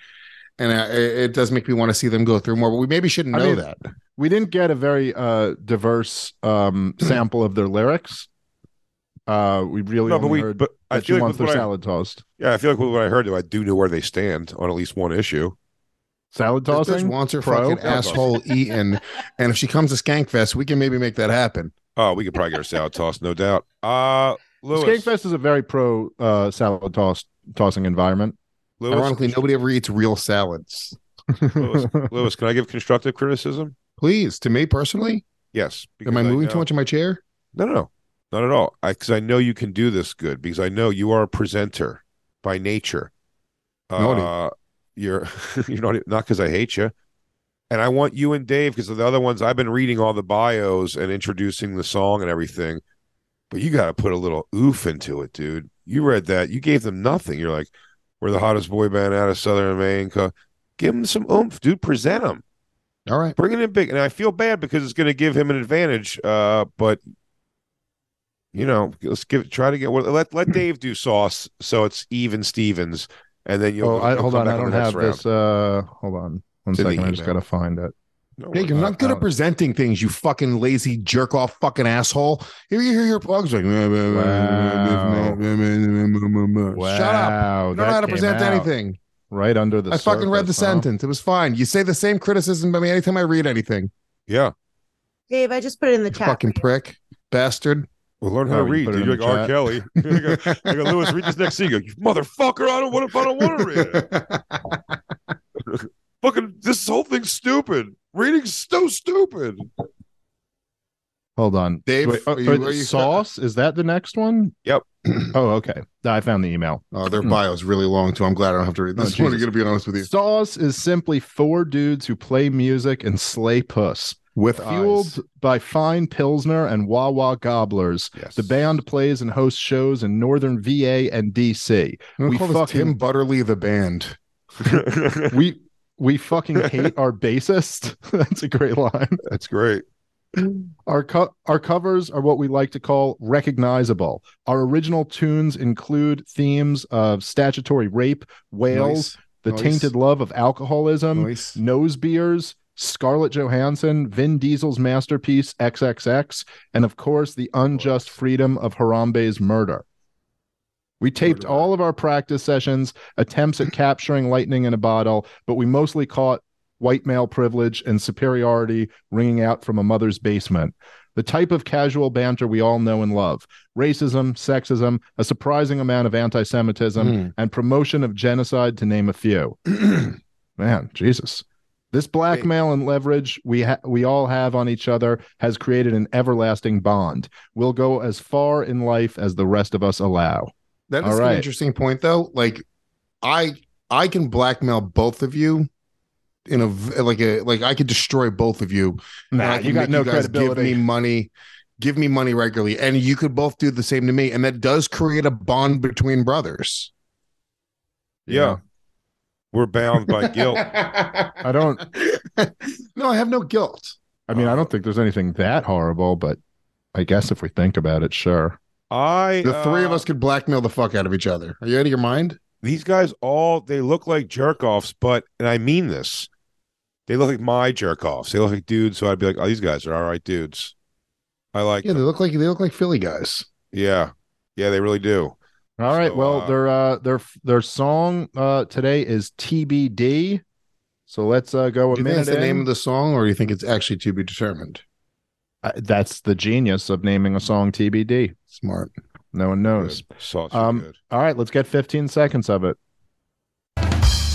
and uh, it, it does make me want to see them go through more. But we maybe shouldn't I know mean, that. We didn't get a very uh diverse um sample of their lyrics. Uh, we really no, but we. heard But I that she feel like wants their what I, salad tossed. yeah, I feel like with what I heard, though, I do know where they stand on at least one issue. Salad This bitch tossing wants her Pro? fucking asshole eaten, and if she comes to Skankfest, we can maybe make that happen. Oh, we could probably get her salad tossed, no doubt. Uh, Luis, Skankfest is a very pro uh salad toss tossing environment. Luis, Ironically, nobody ever eats real salads. Luis, Luis, can I give constructive criticism? Please, to me personally, Yes. am I moving know- too much in my chair? No, no, no, not at all. Because I know you can do this good because I know you are a presenter by nature. Naughty. Uh, you're you're not not because I hate you, and I want you and Dave because the other ones I've been reading all the bios and introducing the song and everything, but you got to put a little oof into it, dude. You read that, you gave them nothing. You're like, we're the hottest boy band out of Southern Maine. Give them some oomph, dude. Present them. All right. Bring it in big, and I feel bad because it's going to give him an advantage. Uh, but you know, let's give try to get well, let let Dave do sauce so it's even Stevens, and then you'll. Oh, I, you'll hold come on. back I don't have round. this. Uh, hold on one second. It's in. I just email. gotta find it. No, Hey, we're you're not. not good uh, at presenting things, you fucking lazy jerk off fucking asshole. Here you hear your plugs like shut up. Wow, You don't know how to present out anything. Right under the. I fucking read the huh? sentence. It was fine. You say the same criticism about me anytime I read anything. Yeah, Dave, I just put it in the chat. Fucking prick, bastard. Well, learn how Oh, to read. Dude. You're like R. chat. Kelly. I go, I go, Luis, read this next scene. You go, you motherfucker! I don't want to. I don't want to read it. Fucking, this whole thing's stupid. Reading's so stupid. Hold on, Dave, Wait, uh, are you- uh, are you- sauce? Is that the next one? Yep. oh, okay. I found the email. Oh, their bio's really long too. I'm glad I don't have to read Oh, this one. I'm gonna be honest with you. Sauce is simply four dudes who play music and slay puss. With Fueled eyes. by fine Pilsner and Wawa Gobblers, Yes. the band plays and hosts shows in northern VA and DC. We fucking- Tim Butterly the band. We we fucking hate our bassist. That's a great line. That's great. Our co- our covers are what we like to call recognizable. Our original tunes include themes of statutory rape, whales, Nice. the Nice. tainted love of alcoholism, Nice. nose beers, Scarlett Johansson, Vin Diesel's masterpiece XXX, and of course the unjust freedom of Harambe's murder. We taped Murder. all of our practice sessions, attempts at capturing lightning in a bottle, but we mostly caught white male privilege and superiority ringing out from a mother's basement. The type of casual banter we all know and love racism, sexism, a surprising amount of anti Semitism, Mm. and promotion of genocide, to name a few. Man, Jesus. This blackmail and leverage we ha- we all have on each other has created an everlasting bond. We'll go as far in life as the rest of us allow. That All is right. an interesting point, though. Like, I I can blackmail both of you in a v- like a like I could destroy both of you. and Nah, you got make no guys Give me money, give me money regularly, and you could both do the same to me, and that does create a bond between brothers. Yeah. We're bound by guilt. I don't no, I have no guilt. I mean, I don't think there's anything that horrible, but I guess if we think about it, sure. I The three of uh, us could blackmail the fuck out of each other. Are you out of your mind? these guys all they look like jerk offs, but and I mean this. They look like my jerk offs. They look like dudes, so I'd be like, oh, these guys are all right dudes. I like Yeah, they look like they look like Philly guys. Yeah. Yeah, they really do. All right. So, well, uh, their uh their their song uh today is TBD. So let's uh go a Do you think minute that's the name of the song, or do you think it's actually to be determined? Uh, that's the genius of naming a song TBD. Smart. No one knows. Good. Um, good. all right, let's get 15 seconds of it.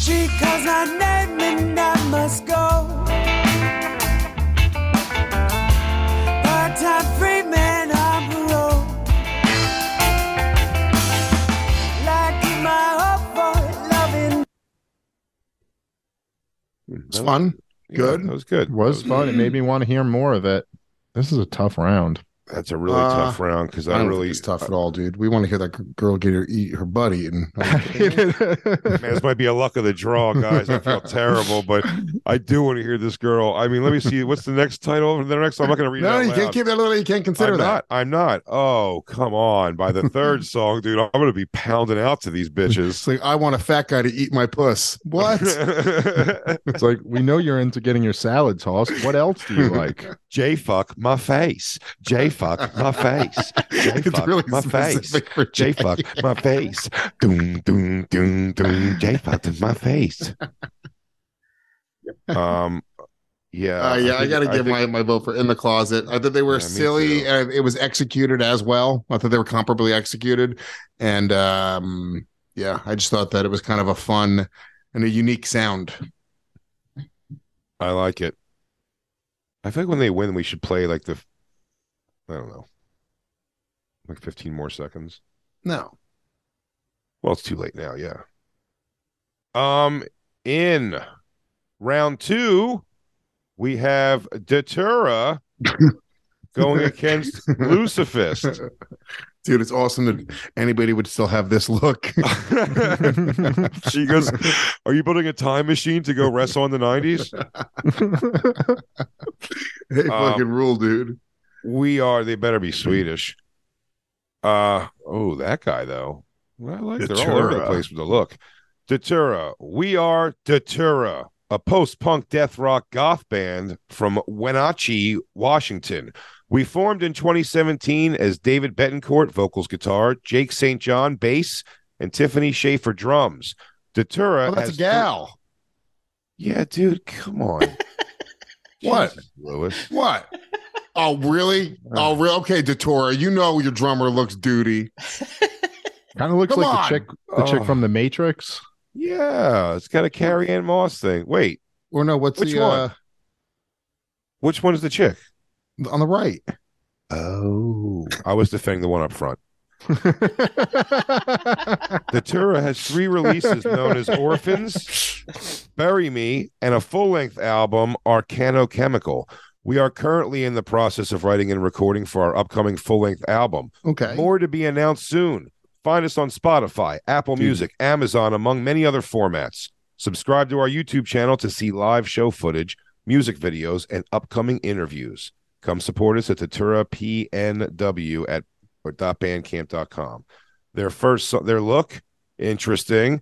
She calls my name and I must go. It's fun. Yeah, good. that was good. It was fun. It made me want to hear more of it. This is a tough round. That's a really Uh, tough round because I I, don't really it's tough at all, dude. We want to hear that girl get her eat her butt eaten. Man, this might be a luck of the draw, guys. I feel terrible, but I do want to hear this girl. I mean, let me see. What's the next title? The next, I'm not going to read. it no, you can't keep that. little- You can't consider I'm that. not. I'm not. Oh, come on! By the third song, dude, I'm going to be pounding out to these bitches. Like I want a fat guy to eat my puss. What? It's like we know you're into getting your salad tossed. What else do you like? J fuck my face. J fuck my face. J it's fuck really my face. J fuck my face. Doom doom doom doom. J fuck my face. Um, yeah, Uh, yeah, I, think- got to give think- my, my vote for In the Closet. I thought they were Yeah, silly. Uh, it was executed as well. I thought they were comparably executed. And um, yeah, I just thought that it was kind of a fun and a unique sound. I like it. I think when they win, we should play like the, I don't know, like 15 more seconds. No. Well, it's too late now. Yeah. Um, in round two, we have Datura going against Lucifist. Dude, it's awesome that anybody would still have this look. she goes, "Are you building a time machine to go wrestle in the '90s?" they Um, fucking rule, dude. We are. They better be Swedish. Uh oh, that guy though. I like they're all over the place with the look. Datura. We are Datura, a post-punk death rock goth band from Wenatchee, Washington. We formed in 2017 as David Betancourt, vocals, guitar, Jake St. John, bass, and Tiffany Schaefer, drums. Datura. Oh, that's a gal. yeah, dude, come on. What? Luis. What? Oh, really? Oh, real? Okay, Datura, you know your drummer looks duty. Kind of looks Come like on. the chick, the chick Oh. from The Matrix. Yeah, it's got a Carrie-Anne Moss thing. Wait, Or no, what's Which the one? uh which one's the chick? on the right? Oh, I was defending the one up front. Datura has three releases known as Orphans, Bury Me, and a full length album, Arcano Chemical. We are currently in the process of writing and recording for our upcoming full length album. Okay. More to be announced soon. Find us on Spotify, Apple Music, Amazon, among many other formats. Subscribe to our YouTube channel to see live show footage, music videos, and upcoming interviews. Come support us at Datura PNW at or .bandcamp.com. Their first, their look, interesting.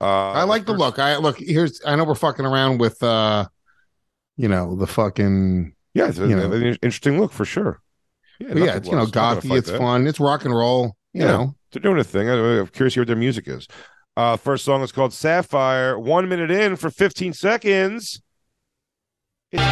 Uh, I like the first- look. I look here's I know we're fucking around with uh you know, the fucking Yeah, it's a- you know. an interesting look for sure. Yeah, yeah, it's you know, worse. Gothy, it's that. fun, it's rock and roll, you Yeah. know. They're doing a thing. I- I'm curious to hear what their music is. Uh, first song is called Sapphire. One minute in for 15 seconds. It's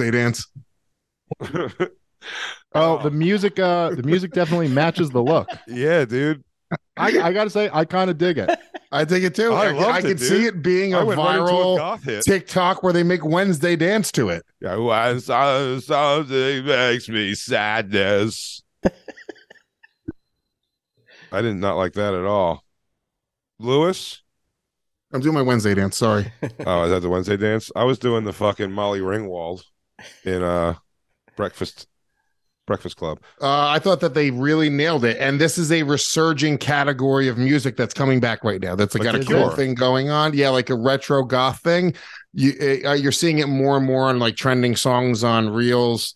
Wednesday dance. Oh, the music, uh, the music definitely matches the look. yeah, dude. I, I gotta say, I kind of dig it. I dig it too. I I, I it, can dude. see it being I a went a viral goth hit. TikTok where they make Wednesday dance to it. Yeah, when so- something makes me sadness. I did not like that at all. Luis? I'm doing my Wednesday dance. Sorry. Oh, is that the Wednesday dance? I was doing the fucking Molly Ringwald in uh breakfast breakfast club. Uh, I thought that they really nailed it, and this is a resurging category of music that's coming back right now. That's like Like got a The cool Cure. thing going on. Yeah, like a retro goth thing. You uh, you're seeing it more and more on like trending songs on reels,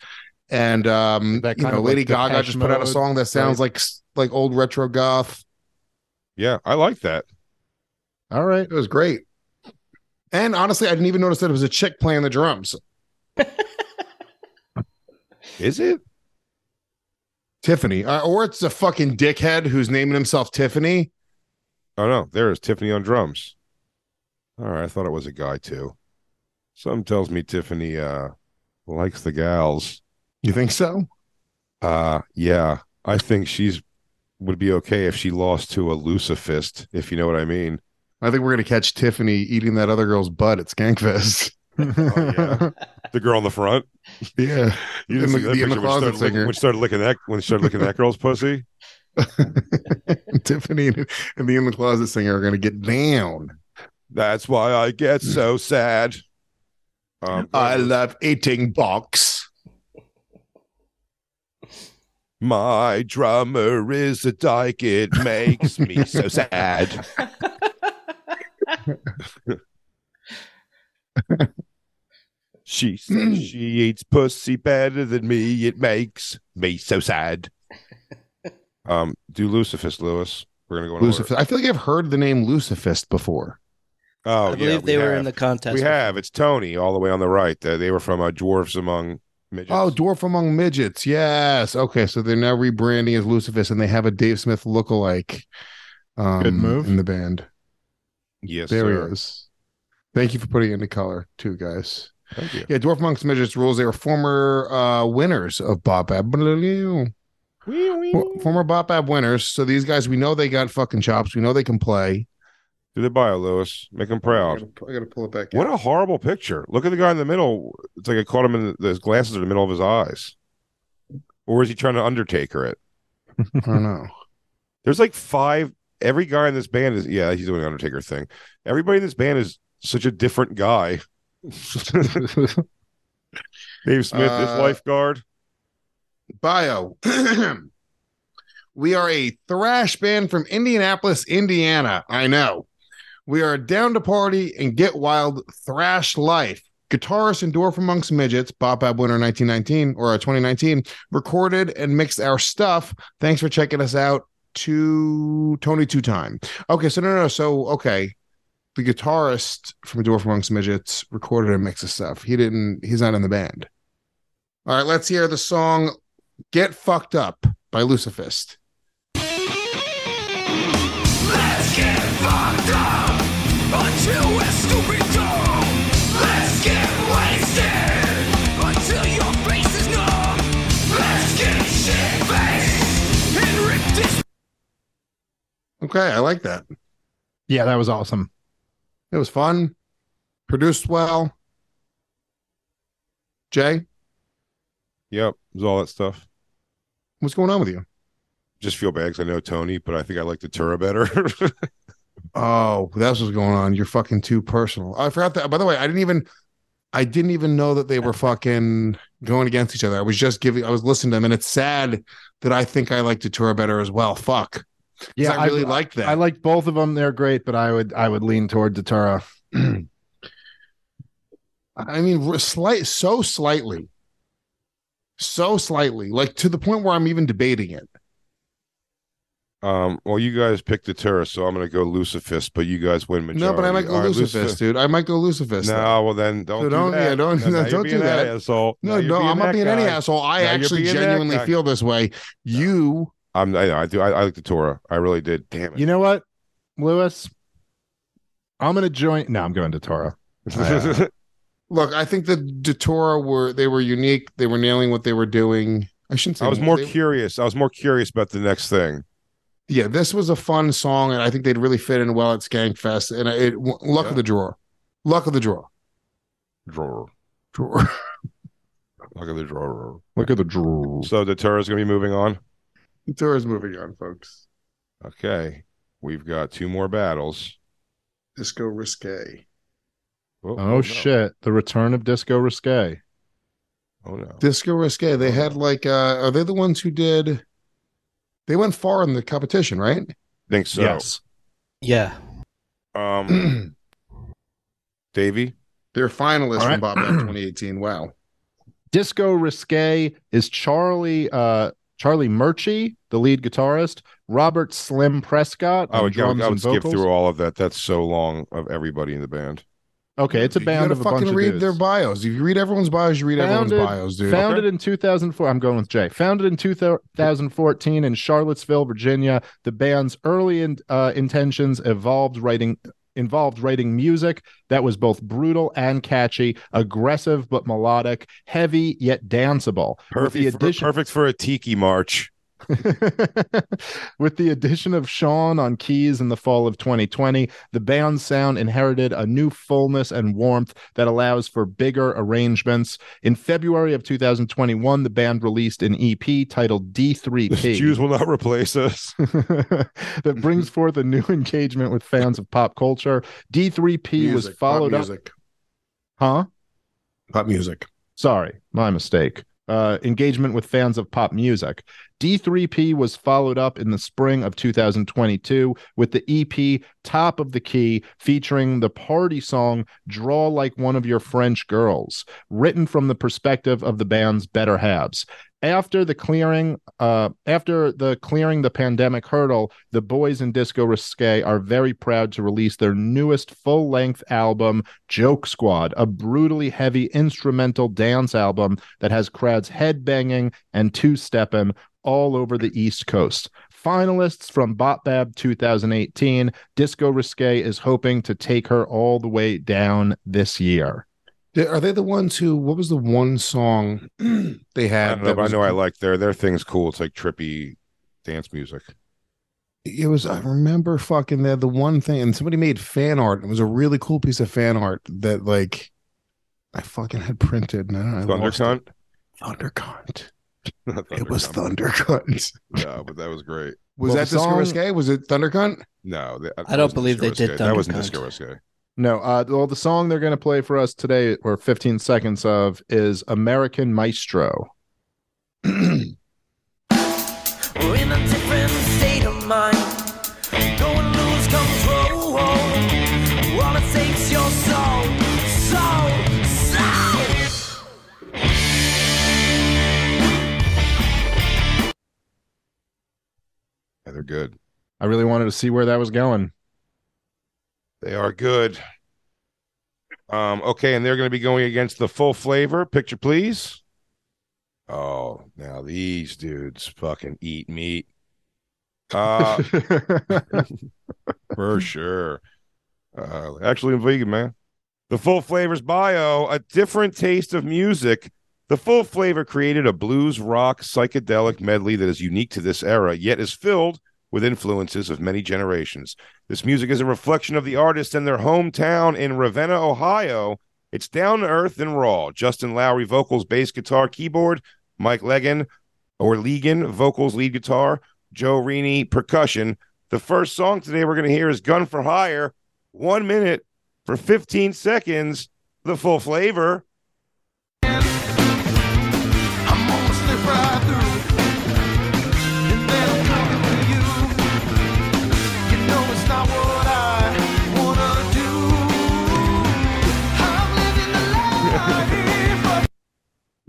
and um, That you know, of like Lady Gaga Depeche just put out a song that sounds like like old retro goth. Yeah, I like that. All right. It was great. And honestly, I didn't even notice that it was a chick playing the drums. Is it? Tiffany, uh, or it's a fucking dickhead who's naming himself Tiffany. Oh no, there is Tiffany on drums. All right, I thought it was a guy too. Some tells me Tiffany uh likes the gals. You think so? Uh yeah. I think she's would be okay if she lost to a Lucifist, if you know what I mean. I think we're gonna catch Tiffany eating that other girl's butt at Skankfest. yeah. The girl in the front. Yeah, You didn't In see the- that the- in picture when the she started licking- singer. when she started licking that when she started licking that girl's pussy. Tiffany and, and the in the closet singer are gonna get down. That's why I get so sad. Um, I love eating box. My drummer is a dyke. It makes me so sad. She says she eats pussy better than me. It makes me so sad. Um, do Lucifist, Luis. We're gonna go. in order. Lucifer. I feel like I've heard the name Lucifist before. Oh, I yeah, believe we they were in the contest. We have. It's Tony all the way on the right. Uh, they were from uh, Dwarfs Among Midgets. Oh, Dwarf Among Midgets. Yes. Okay, so they're now rebranding as Lucifist, and they have a Dave Smith lookalike. Um, Good move. in the band. yes, there sir. he is. Thank you for putting it into color, too, guys. Thank you. Yeah, Dwarf Amongst Midgets rules. They were former uh, winners of Bop Ab. Former Bop Ab winners. So these guys, we know they got fucking chops. We know they can play. Do the bio, Luis. Make him I proud. gotta, I gotta pull it back. What out. a horrible picture. Look at the guy in the middle. It's like I caught him in the, his glasses are in the middle of his eyes. Or is he trying to Undertaker it? I don't know. There's like five. Every guy in this band is, yeah, he's doing the Undertaker thing. Everybody in this band is such a different guy. Dave Smith, Uh, lifeguard. bio. we are a thrash band from Indianapolis, Indiana. I know. We are down to party and get wild thrash life. Guitarist and Dwarf Amongst Midgets, Bob Ab winner 1919 or uh, 2019, recorded and mixed our stuff. Thanks for checking us out. To Tony two time. Okay, so no, no, no. So okay, the guitarist from Dwarf Amongst Midgets recorded a mix of stuff. He didn't. He's not in the band. All right, let's hear the song Get Fucked Up by Lucifist. Let's get fucked up until we're stupid dumb. Let's get wasted until your face is numb. Let's get shit faced and rip this Okay, I like that. Yeah, that was awesome. It was fun, produced well. Jay, Yep, it was all that stuff. what's going on with you? Just feel bad 'cause I know Tony, but I think I like the Tura better. Oh, that's what's going on. You're fucking too personal. I forgot that. By the way, I didn't even, I didn't even know that they were fucking going against each other. I was just giving, I was listening to them, and it's sad that I think I like Datura better as well. Fuck. 'Cause Yeah, I really like that. I like both of them. They're great, but I would I would lean toward Datura. I mean, slight, so slightly, so slightly, like to the point where I'm even debating it. um, well, you guys picked the Tura, so I'm gonna go Lucifist, but you guys win majority. No, but I might go All right, Lucifist, dude. I might go Lucifist. No, though. well then don't So do don't- that. yeah, don't- Now- now don't do that. asshole. No, Now no, I'm not that being any asshole. I Now actually genuinely feel this way. You, I'm. I, I do. I, I like the Tora. I really did. Damn it. You know what, Luis? I'm gonna join. No, I'm going to Tora. Uh, look, I think the Datura were they were unique. They were nailing what they were doing. I shouldn't say I was more they- curious. I was more curious about the next thing. Yeah, this was a fun song, and I think they'd really fit in well at Skankfest. And it luck Yeah. of the draw, luck of the draw, Drawer. drawer. Look at the drawer. Look at the drawer. So the Tura's gonna be moving on. Datura's moving on, folks. Okay, we've got two more battles. Disco risque. Oh, Oh no. shit! The return of Disco Risque. Oh no. Disco risque. They had like, uh are they the ones who did? They went far in the competition, right? think so. Yes. Yeah. Um, Davey. They're finalists All right. from Bob 2018. Wow. Disco Risque is Charlie uh Charlie Murchie, the lead guitarist, Robert Slim Prescott I would, I would, drums I would and skip vocals. through all of that. That's so long of everybody in the band. Okay, it's a You band gotta of a bunch fucking of read dudes. their bios. If you read everyone's bios, you read everyone's bios, dude. Founded in 2004. I'm going with Jay. Founded in 2014 in Charlottesville, Virginia. The band's early in, uh, intentions evolved writing involved writing music that was both brutal and catchy, aggressive but melodic, heavy yet danceable. Perfect, for, perfect for a tiki march. With the addition of Sean on keys in the fall of 2020, the band's sound inherited a new fullness and warmth that allows for bigger arrangements. In February of 2021, the band released an EP titled D3P. The Jews will not replace us. that brings forth a new engagement with fans of pop culture. D3P was Music, pop followed up. music. Huh? Pop music. Sorry, my mistake. Uh, engagement with fans of pop music. D3P was followed up in the spring of 2022 with the EP Top of the Key featuring the party song Draw Like One of Your French Girls, written from the perspective of the band's better halves. After the clearing, uh, after the clearing the pandemic hurdle, the boys in Disco Risque are very proud to release their newest full-length album, Joke Squad, a brutally heavy instrumental dance album that has crowds headbanging and two-stepping all over the East Coast. Finalists from Botbab 2018, Disco Risque is hoping to take her all the way down this year. They- Are they the ones who? What was the one song they I had? don't know, that but I know I like their their thing's cool. It's like trippy dance music. It was. I remember fucking they had the one thing, and somebody made fan art. It was a really cool piece of fan art that like I fucking had printed. And I, I lost it. Thundercunt. Thundercunt. Not It was Thundercunt. Thundercunt. No, but that was great. Was Well, that the Disco Risque? Was it Thundercunt? No, they, that I don't wasn't believe they Disco did Risque. That wasn't Thundercunt. Disco Risque. No, uh, well, the song they're going to play for us today, or 15 seconds of, is American Maestro. We're in a different state of mind. Going to lose control. All it takes your soul, soul, soul. Yeah, they're good. I really wanted to see where that was going. They are good. Um, okay, and they're going to be going against the full flavor. Picture, please. Oh, now these dudes fucking eat meat. Uh, for sure. Uh, actually, I'm vegan, man. The Full Flavors bio, a different taste of music. The Full Flavor created a blues rock psychedelic medley that is unique to this era, yet is filled with influences of many generations. This music is a reflection of the artist and their hometown in Ravenna, Ohio. It's down to earth and raw. Justin Lowry, vocals, bass, guitar, keyboard. Mike Legan or Legan, vocals, lead guitar. Joe Rini, percussion. The first song today we're going to hear is Gun for Hire. One minute for 15 seconds. The full flavor.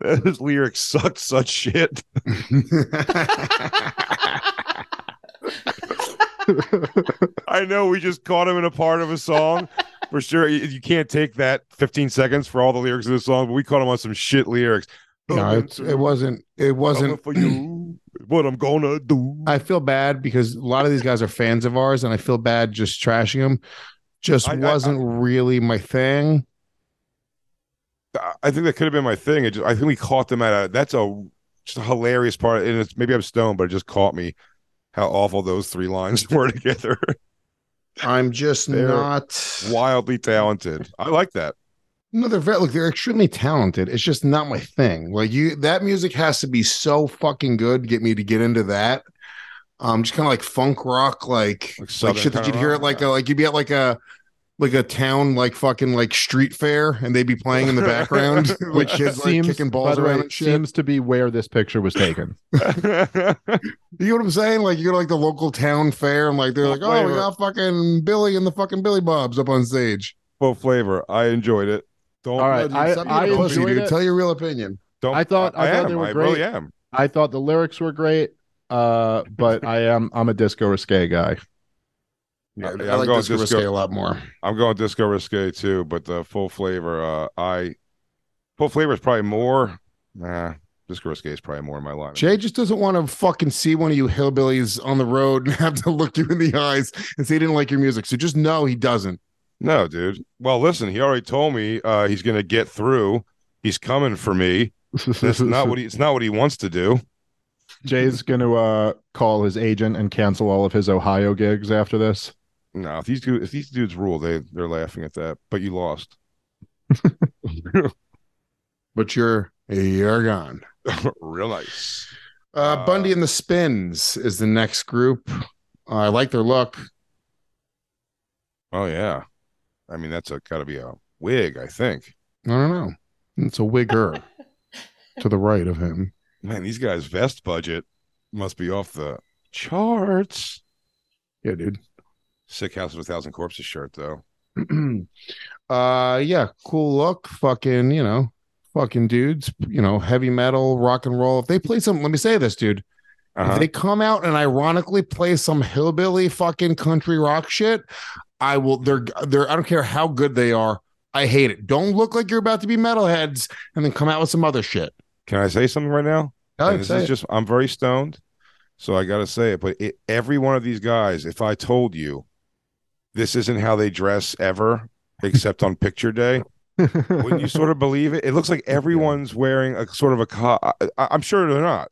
Those lyrics sucked such shit. I know we just caught him in a part of a song. For sure. You, can't take that 15 seconds for all the lyrics of the song, but we caught him on some shit lyrics. No, it, it wasn't. It wasn't. for you. What I'm gonna do. I feel bad because a lot of these guys are fans of ours, and I feel bad just trashing them. Just I- I- wasn't really my thing. I think that could have been my thing. It just, I think we caught them at a. That's a just a hilarious part, and it's maybe I'm stoned, but it just caught me how awful those three lines were together. I'm just They're not. Wildly talented. I like that. No, they're very look. They're extremely talented. It's just not my thing. Like you, that music has to be so fucking good to get me to get into that. Um, just kind of like funk rock, like like, southern shit that you'd hear at like a like you'd be at like a like a town like fucking like street fair, and they'd be playing in the background with kids like kicking by balls the way, and shit. seems to be where this picture was taken. You know what I'm saying? Like you go to like the local town fair, and like they're like, Full oh, we got fucking Billy and the fucking Billy Bobs up on stage. Full flavor. I enjoyed it. Don't All right, Dude, I- stop being a I pussy, enjoyed dude. it. Tell your real opinion. don't I thought- I thought am. they were I really am. I thought the lyrics were great, uh, but I am I'm a disco risque guy. Yeah, yeah, I I'm like going Disco disco- Risque a lot more. I'm going disco risque too, but the full flavor, uh, I full flavor is probably more. Nah, disco risque is probably more in my line. Jay just doesn't want to fucking see one of you hillbillies on the road and have to look you in the eyes and say he didn't like your music. So just know he doesn't. No, dude. Well, listen, he already told me uh, he's going to get through. He's coming for me. That's not what he. It's not what he wants to do. Jay's gonna uh, call his agent and cancel all of his Ohio gigs after this. No, if these dudes, if these dudes rule, they they're laughing at that. But you lost. But you're you're gone. Real nice. Uh, Bundy and the Spins is the next group. Uh, I like their look. Oh yeah, I mean that's a got to be a wig, I think. I don't know. It's a wigger to the right of him. Man, these guys' vest budget must be off the charts. Yeah, dude. Sick House of a Thousand Corpses shirt though. uh yeah, cool look. Fucking, you know, fucking dudes, you know, heavy metal, rock and roll. If they play some, let me say this, dude. Uh-huh. If they come out and ironically play some hillbilly fucking country rock shit, I will they're they're I don't care how good they are. I hate it. Don't look like you're about to be metalheads and then come out with some other shit. Can I say something right now? Ahead, this is it. just I'm very stoned, so I got to say it. But it, every one of these guys, if I told you this isn't how they dress ever, except on picture day, wouldn't you sort of believe it? It looks like everyone's wearing a sort of a. Co- I, I- I'm sure they're not,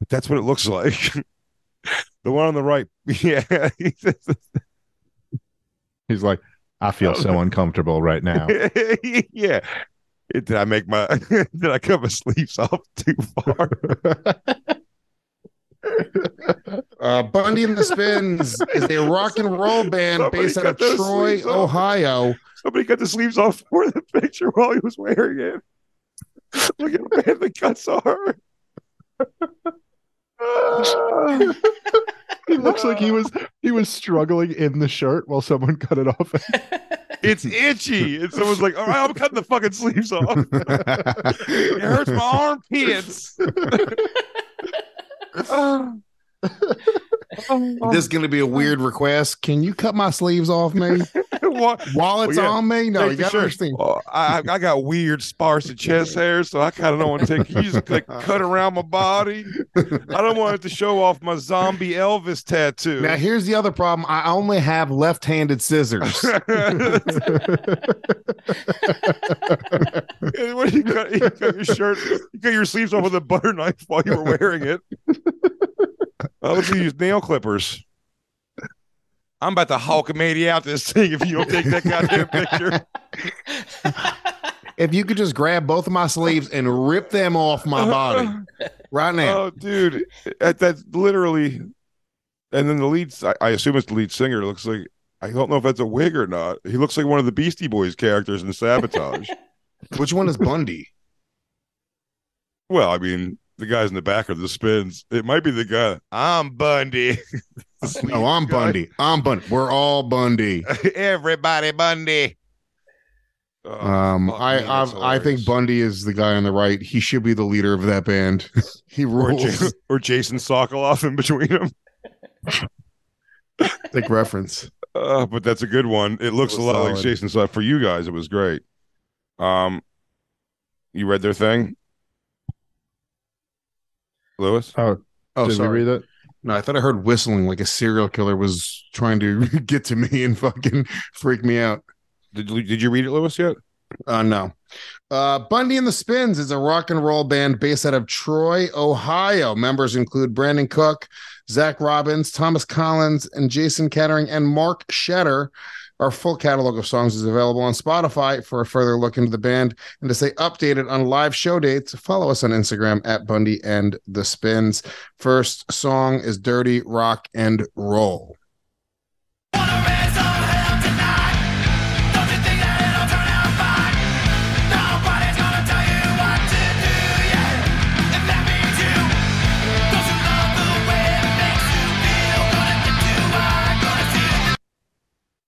but that's what it looks like. the one on the right, yeah. He's like, I feel so uncomfortable right now. yeah. Did I make my? did I cut my sleeves off too far? Uh, Bundy and the Spins is a rock and roll band Somebody based out of Troy. Ohio. Somebody cut the sleeves off for the picture while he was wearing it. Look at how bad the cuts are. It looks like he was he was struggling in the shirt while someone cut it off. It's itchy. And someone's like, all right, I'm cutting the fucking sleeves off. it hurts my armpits. This is going to be a weird request. Can you cut my sleeves off me While it's Well, yeah. on me? No, you got sure. understand. Oh, well, I, I got weird sparse chest hair, so I kind of don't want to take. You just like cut around my body? I don't want it to show off my zombie Elvis tattoo. Now, here's the other problem. I only have left-handed scissors. what do you cut? You cut your shirt. You cut your sleeves off with a butter knife while you were wearing it. Oh, let's use nail clippers. I'm about to Hulk Hulkamania out this thing if you don't take that goddamn picture. if you could just grab both of my sleeves and rip them off my body right now. Oh, dude, that, that's literally. And then the lead, I, I assume it's the lead singer. Looks like I don't know if that's a wig or not. He looks like one of the Beastie Boys characters in Sabotage. Which one is Bundy? well, I mean, the guys in the back are the spins. It might be the guy. I'm Bundy. no, I'm Bundy. I'm Bundy. We're all Bundy. Everybody Bundy. Oh, Um, I me, that's I, I think. Bundy is the guy on the right. He should be the leader of that band. he or, rules. Jason, or Jason Sokoloff in between them. Take reference. Uh, but that's a good one. It looks a was lot like. Jason Sokoloff. For you guys, it was great. Um, you read their thing, Luis? Oh, oh, Did sorry. we read it? No, I thought I heard whistling like a serial killer was trying to get to me and fucking freak me out. Did you, did you read it, Luis? Yet? Uh, no. Uh, Bundy and the Spins is a rock and roll band based out of Troy, Ohio. Members include Brandon Cook, Zach Robbins, Thomas Collins, and Jason Kettering, and Mark Shetter. Our full catalog of songs is available on Spotify. For a further look into the band and to stay updated on live show dates, follow us on Instagram at Bundy and the Spins. First song is Dirty Rock and Roll.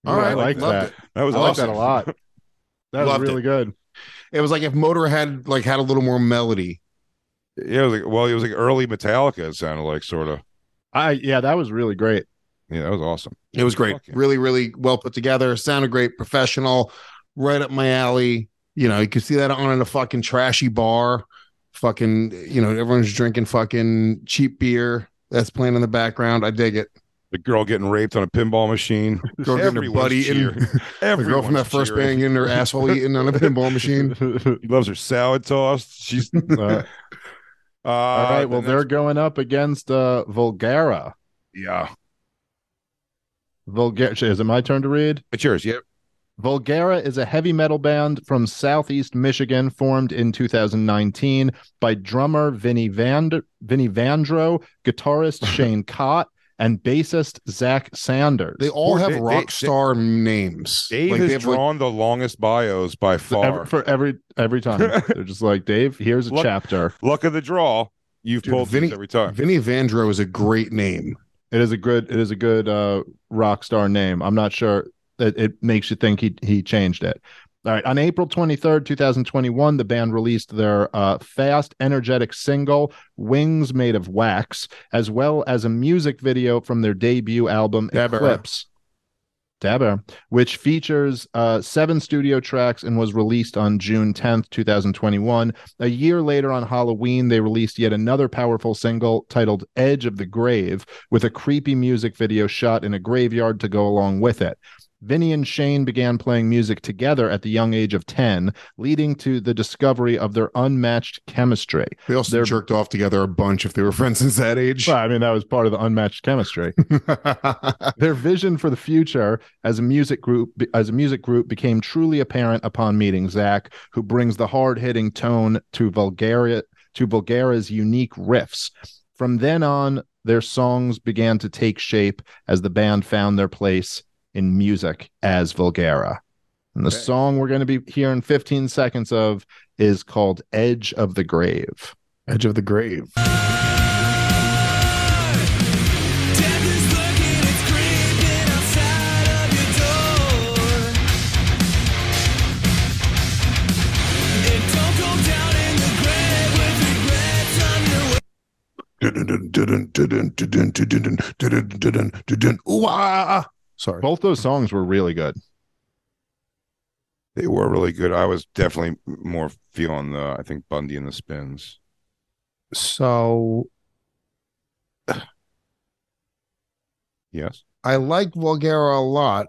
All Ooh, right, I like that. it. That was I like that a lot. That was really it. good. It was like if Motörhead like had a little more melody Yeah, it was like well, it was like early Metallica. It sounded like sort of. I yeah, that was really great. Yeah, that was awesome. It was great. Really, really well put together. Sounded great, professional, right up my alley. You know, you could see that on in a fucking trashy bar. Fucking, you know, everyone's drinking fucking cheap beer that's playing in the background. I dig it. The girl getting raped on a pinball machine. Girl getting her butt eaten. the girl from that first cheering. band getting her asshole eaten on a pinball machine. He loves her salad tossed. She's Uh, uh, all right, well the they're going up against uh Vulgara. yeah. Vulgar is it my turn to read? It's yours. Yep. Vulgara is a heavy metal band from Southeast Michigan formed in 2019 by drummer Vinny Van Vinny Vandro, guitarist Shane Cott, and bassist Zach Sanders. They all have Dave- rock Dave- star names. Dave Like, they has have, like, drawn the longest bios by for far. every, for every every time. They're just like, Dave, here's a Look- chapter. Luck of the draw. You've Dude, pulled Vinny- every time. Vinny Vandro is a great name. It is a good it is a good uh rock star name. I'm not sure that it makes you think he he changed it. All right. On April 23rd, 2021, the band released their uh, fast, energetic single, Wings Made of Wax, as well as a music video from their debut album, Dabber. Eclipse. Dabber, which features uh, seven studio tracks and was released on June 10th, 2021. A year later on Halloween, they released yet another powerful single titled Edge of the Grave, with a creepy music video shot in a graveyard to go along with it. Vinny and Shane began playing music together at the young age of 10, leading to the discovery of their unmatched chemistry. They also They're- jerked off together a bunch if they were friends since that age. Well, I mean, that was part of the unmatched chemistry. Their vision for the future as a music group as a music group became truly apparent upon meeting Zach, who brings the hard-hitting tone to Bulgaria to Bulgaria's unique riffs. From then on, their songs began to take shape as the band found their place in music as Vulgara. And the song we're going to be hearing 15 seconds of is called Edge of the Grave. Edge of the Grave. Death is lurking, it's creeping outside of your door. And don't go down in the grave with regrets on your way. Ooh, ah. Sorry. Both those songs were really good. They were really good. I was definitely more feeling the I think Bundy and the Spins. So Yes. I like Vulgara a lot,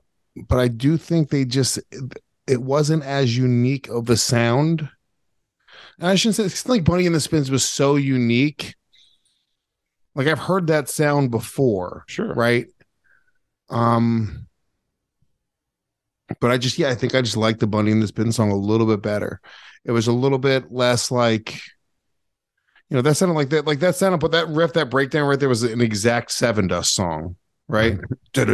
but I do think they just it wasn't as unique of a sound. And I shouldn't say it's like Bunny and the Spins was so unique. Like I've heard that sound before, Sure. right? Um but I just yeah, I think I just like the Bunny and the Spin song a little bit better. It was a little bit less like you know, that sounded like that, like that sounded, but that riff, that breakdown right there was an exact Sevendust song, right? You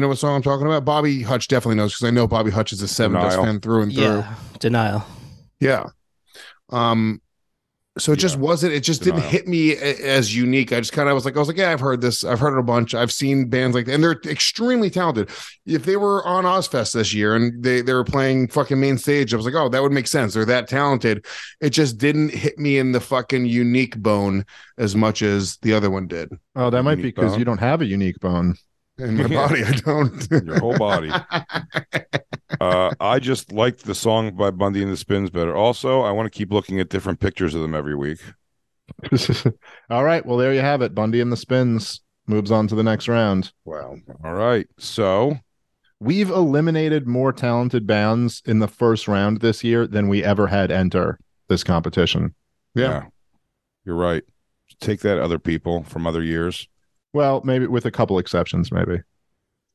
know what song I'm talking about? Bobby Hutch definitely knows because I know Bobby Hutch is a Sevendust fan through and through. Yeah, denial. Yeah. Um, so it just wasn't, it just didn't hit me as unique. I just kind of was like, I was like, yeah, I've heard this. I've heard it a bunch. I've seen bands like that, and they're extremely talented. If they were on Ozzfest this year and they, they were playing fucking main stage, I was like, oh, that would make sense. They're that talented. It just didn't hit me in the fucking unique bone as much as the other one did. Oh, that might be because you don't have a unique bone. In my Yeah. body, I don't. Your whole body. uh, I just liked the song by Bundy and the Spins better. Also, I want to keep looking at different pictures of them every week. All right. Well, there you have it. Bundy and the Spins moves on to the next round. wow. All right. So We've eliminated more talented bands in the first round this year than we ever had enter this competition. Yeah. you're right. Take that, other people from other years. Well, maybe with a couple exceptions, maybe.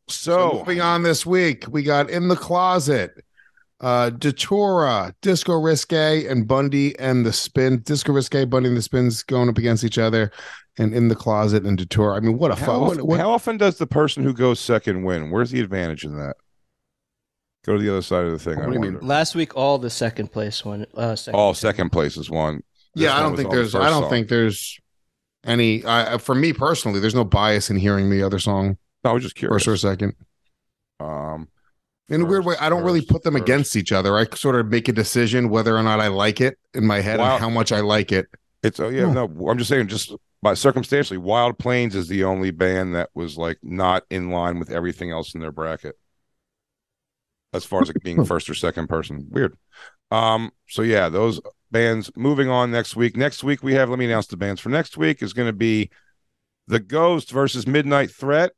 So So, moving on this week, we got in the closet, uh, Datura, Disco Risque, and Bundy and the Spin. Disco Risque, Bundy and the Spins going up against each other, and in the closet and Datura. I mean, what a how, fun! Often, what, how often does the person who goes second win? Where's the advantage in that? Go to the other side of the thing. What I do you mean? Last week, all the second place one. Uh, second Oh, second place is one. This yeah, I don't think the there's. I don't song. think there's any. I for me personally, there's no bias in hearing the other song I was just curious. first or second. Um, In a weird way, I don't really put them against each other. I sort of make a decision whether or not I like it in my head Wow. and how much I like it. It's oh yeah, no, I'm just saying just by circumstantially, Wild Plains is the only band that was like not in line with everything else in their bracket. As far as like being first or second person. Weird. Um, so yeah, those bands moving on next week. Next week we have let me announce the bands for next week is gonna be The Ghost versus Midnight Threat,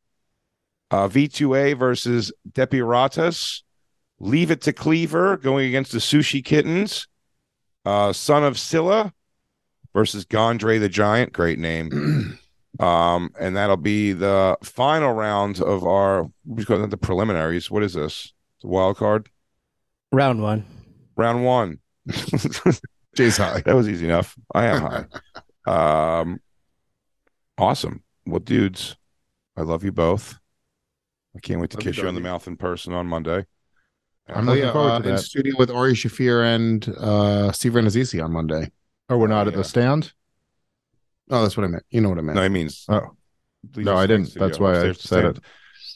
uh V2A versus Depiratas, Leave It to Cleaver going against the Sushi Kittens, uh Son of Scylla versus Gondre the Giant. Great name. um, and that'll be the final round of our we call it the preliminaries. What is this? The wild card? Round one. Round one. Jay's high. That was easy enough. I am high. um awesome. Well, dudes, I love you both. I can't wait to Love kiss you on the mouth in person on Monday. I'm looking looking forward uh, to in studio with Ari Shaffir and uh, Steve Rannazzisi on Monday. Oh, we're not Oh, at yeah. the stand. Oh, that's what I meant. You know what I meant. No, he means Oh, Legion No, I didn't. Studio, That's why I upstairs to said it.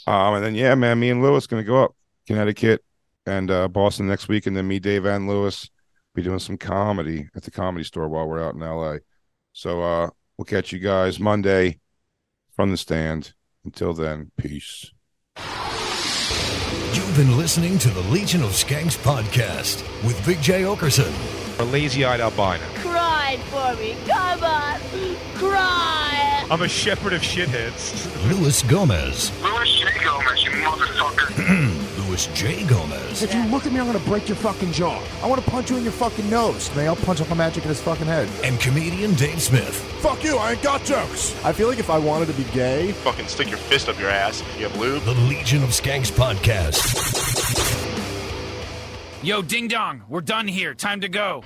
Um, and then yeah, man, me and Luis gonna go up Connecticut and uh, Boston next week, and then me, Dave, and Luis be doing some comedy at the comedy store while we're out in LA. So uh, we'll catch you guys Monday from the stand. Until then, peace. You've been listening to the Legion of Skanks podcast with Big Jay Oakerson. A lazy-eyed albino. Cried for me. Come on. Cry. I'm a shepherd of shitheads. Luis Gomez. Luis J. Gomez, you motherfucker. Luis J. Gomez. If you look at me, I'm gonna break your fucking jaw. I want to punch you in your fucking nose. May I'll punch up a magic in his fucking head. And comedian Dave Smith. Fuck you, I ain't got jokes. I feel like if I wanted to be gay, Fucking stick your fist up your ass you have lube. The Legion of Skanks podcast. Yo, ding dong, we're done here. Time to go.